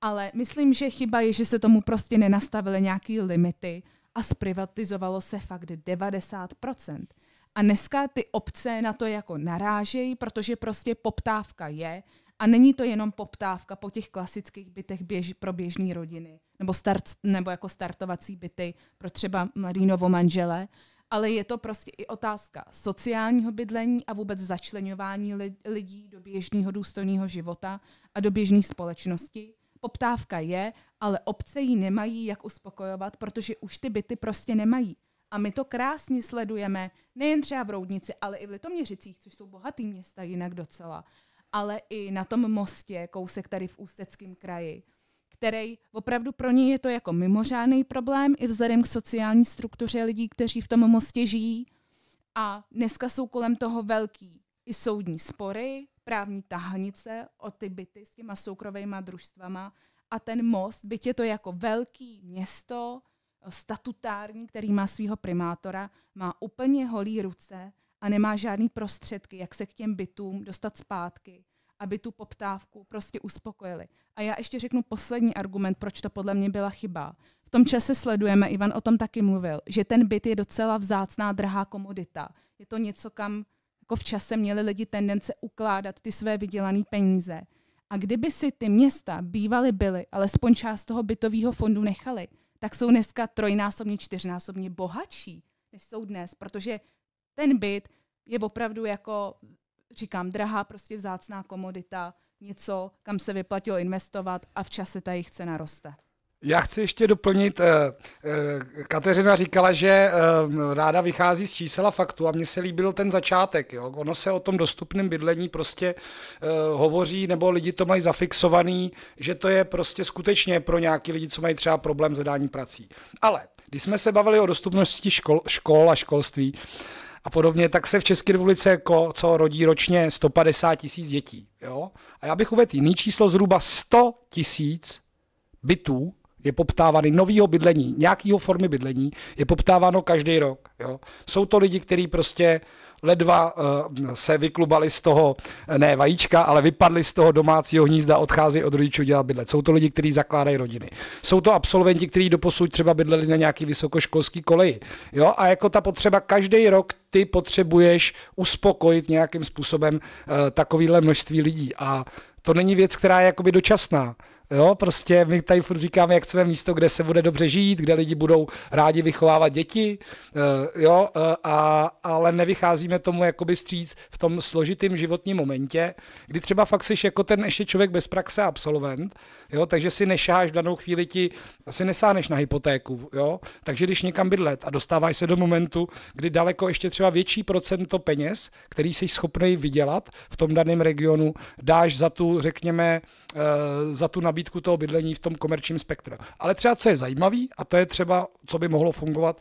Ale myslím, že chyba je, že se tomu prostě nenastavily nějaké limity a zprivatizovalo se fakt 90%. A dneska ty obce na to jako narážejí, protože prostě poptávka je a není to jenom poptávka po těch klasických bytech běž, pro běžné rodiny nebo, start, nebo jako startovací byty pro třeba mladý novomanžele, ale je to prostě i otázka sociálního bydlení a vůbec začlenování lidí do běžného důstojného života a do běžné společnosti. Poptávka je, ale obce ji nemají jak uspokojovat, protože už ty byty prostě nemají. A my to krásně sledujeme, nejen třeba v Roudnici, ale i v Litoměřicích, což jsou bohatý města jinak docela, ale i na tom mostě, kousek tady v Ústeckém kraji který opravdu pro ně je to jako mimořádný problém i vzhledem k sociální struktuře lidí, kteří v tom mostě žijí. A dneska jsou kolem toho velký i soudní spory, právní tahanice o ty byty s těma soukromýma družstvama a ten most, byť je to jako velký město, statutární, který má svého primátora, má úplně holý ruce a nemá žádný prostředky, jak se k těm bytům dostat zpátky aby tu poptávku prostě uspokojili. A já ještě řeknu poslední argument, proč to podle mě byla chyba. V tom čase sledujeme, Ivan o tom taky mluvil, že ten byt je docela vzácná, drahá komodita. Je to něco, kam jako v čase měli lidi tendence ukládat ty své vydělané peníze. A kdyby si ty města bývaly byly, alespoň část toho bytového fondu nechali, tak jsou dneska trojnásobně, čtyřnásobně bohatší, než jsou dnes, protože ten byt je opravdu jako, říkám, drahá, prostě vzácná komodita, něco, kam se vyplatilo investovat a v čase ta jejich cena roste. Já chci ještě doplnit, eh, eh, Kateřina říkala, že eh, ráda vychází z čísel a faktu a mně se líbil ten začátek. Jo. Ono se o tom dostupném bydlení prostě hovoří, nebo lidi to mají zafixovaný, že to je prostě skutečně pro nějaký lidi, co mají třeba problém s zadáním prací. Ale když jsme se bavili o dostupnosti škol, škol a školství, a podobně, tak se v České republice jako, co rodí ročně 150 tisíc dětí. Jo? A já bych uvedl jiný číslo, zhruba 100 tisíc bytů je poptávaný novýho bydlení, nějakého formy bydlení, je poptáváno každý rok. Jo. Jsou to lidi, kteří prostě ledva uh, se vyklubali z toho, ne vajíčka, ale vypadli z toho domácího hnízda, odchází od rodičů dělat bydlet. Jsou to lidi, kteří zakládají rodiny. Jsou to absolventi, kteří doposud třeba bydleli na nějaký vysokoškolský koleji. Jo? A jako ta potřeba, každý rok ty potřebuješ uspokojit nějakým způsobem uh, takovýhle množství lidí. A to není věc, která je jakoby dočasná. Jo, prostě my tady furt říkáme, jak chceme místo, kde se bude dobře žít, kde lidi budou rádi vychovávat děti, uh, jo, uh, a, ale nevycházíme tomu jakoby vstříc v tom složitém životním momentě, kdy třeba fakt jsi jako ten ještě člověk bez praxe absolvent, jo, takže si nešáš v danou chvíli ti, asi nesáhneš na hypotéku, jo, takže když někam bydlet a dostáváš se do momentu, kdy daleko ještě třeba větší procento peněz, který jsi schopný vydělat v tom daném regionu, dáš za tu, řekněme, uh, za tu nabídku toho bydlení v tom komerčním spektru. Ale třeba co je zajímavý, a to je třeba, co by mohlo fungovat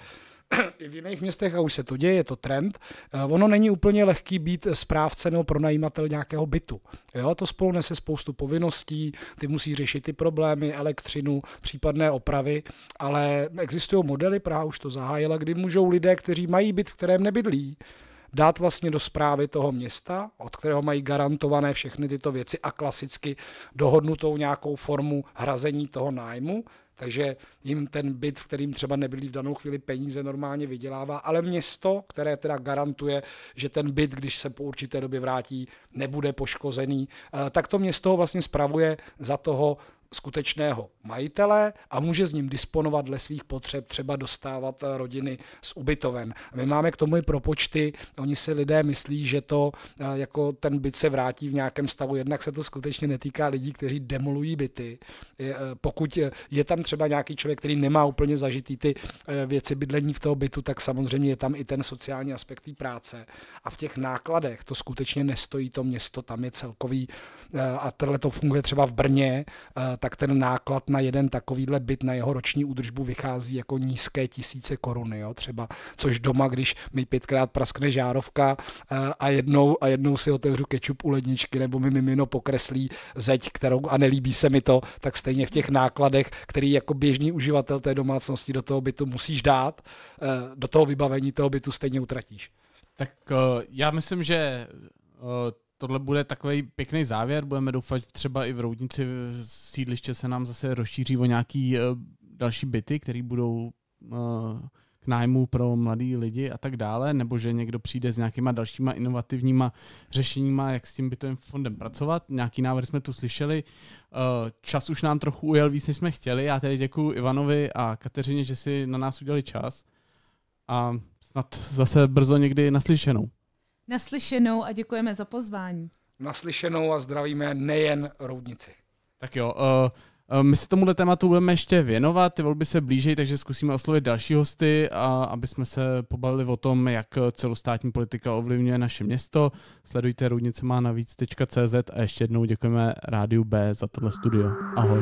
i v jiných městech, a už se to děje, je to trend, eh, ono není úplně lehký být správce nebo pronajímatel nějakého bytu. Jo, to spolu nese spoustu povinností, ty musí řešit ty problémy, elektřinu, případné opravy, ale existují modely, Praha už to zahájila, kdy můžou lidé, kteří mají byt, v kterém nebydlí, dát vlastně do zprávy toho města, od kterého mají garantované všechny tyto věci a klasicky dohodnutou nějakou formu hrazení toho nájmu, takže jim ten byt, v kterým třeba nebyli v danou chvíli peníze, normálně vydělává, ale město, které teda garantuje, že ten byt, když se po určité době vrátí, nebude poškozený, eh, tak to město ho vlastně spravuje za toho skutečného majitele a může s ním disponovat dle svých potřeb, třeba dostávat eh, rodiny z ubytoven. My máme k tomu i propočty, oni si lidé myslí, že to eh, jako ten byt se vrátí v nějakém stavu, jednak se to skutečně netýká lidí, kteří demolují byty. Eh, pokud je tam třeba nějaký člověk, který nemá úplně zažitý ty věci bydlení v toho bytu, tak samozřejmě je tam i ten sociální aspekt té práce. A v těch nákladech to skutečně nestojí to město, tam je celkový a tohle to funguje třeba v Brně, tak ten náklad na jeden takovýhle byt na jeho roční údržbu vychází jako nízké tisíce koruny, jo, třeba, což doma, když mi pětkrát praskne žárovka a jednou, a jednou si otevřu kečup u ledničky nebo mi mimino pokreslí zeď, kterou a nelíbí se mi to, tak stejně v těch nákladech, který jako běžný uživatel té domácnosti do toho bytu musíš dát, do toho vybavení toho bytu stejně utratíš. Tak já myslím, že tohle bude takový pěkný závěr. Budeme doufat, že třeba i v Roudnici sídliště se nám zase rozšíří o nějaký uh, další byty, které budou uh, k nájmu pro mladý lidi a tak dále, nebo že někdo přijde s nějakýma dalšíma inovativníma řešeníma, jak s tím bytovým fondem pracovat. Nějaký návrh jsme tu slyšeli. Uh, čas už nám trochu ujel víc, než jsme chtěli. Já tedy děkuji Ivanovi a Kateřině, že si na nás udělali čas. A snad zase brzo někdy naslyšenou. Naslyšenou a děkujeme za pozvání. Naslyšenou a zdravíme nejen roudnici. Tak jo, uh, my se tomuhle tématu budeme ještě věnovat, ty volby se blíží, takže zkusíme oslovit další hosty, a aby jsme se pobavili o tom, jak celostátní politika ovlivňuje naše město. Sledujte roudnice má navíc.cz a ještě jednou děkujeme Rádiu B za tohle studio. Ahoj.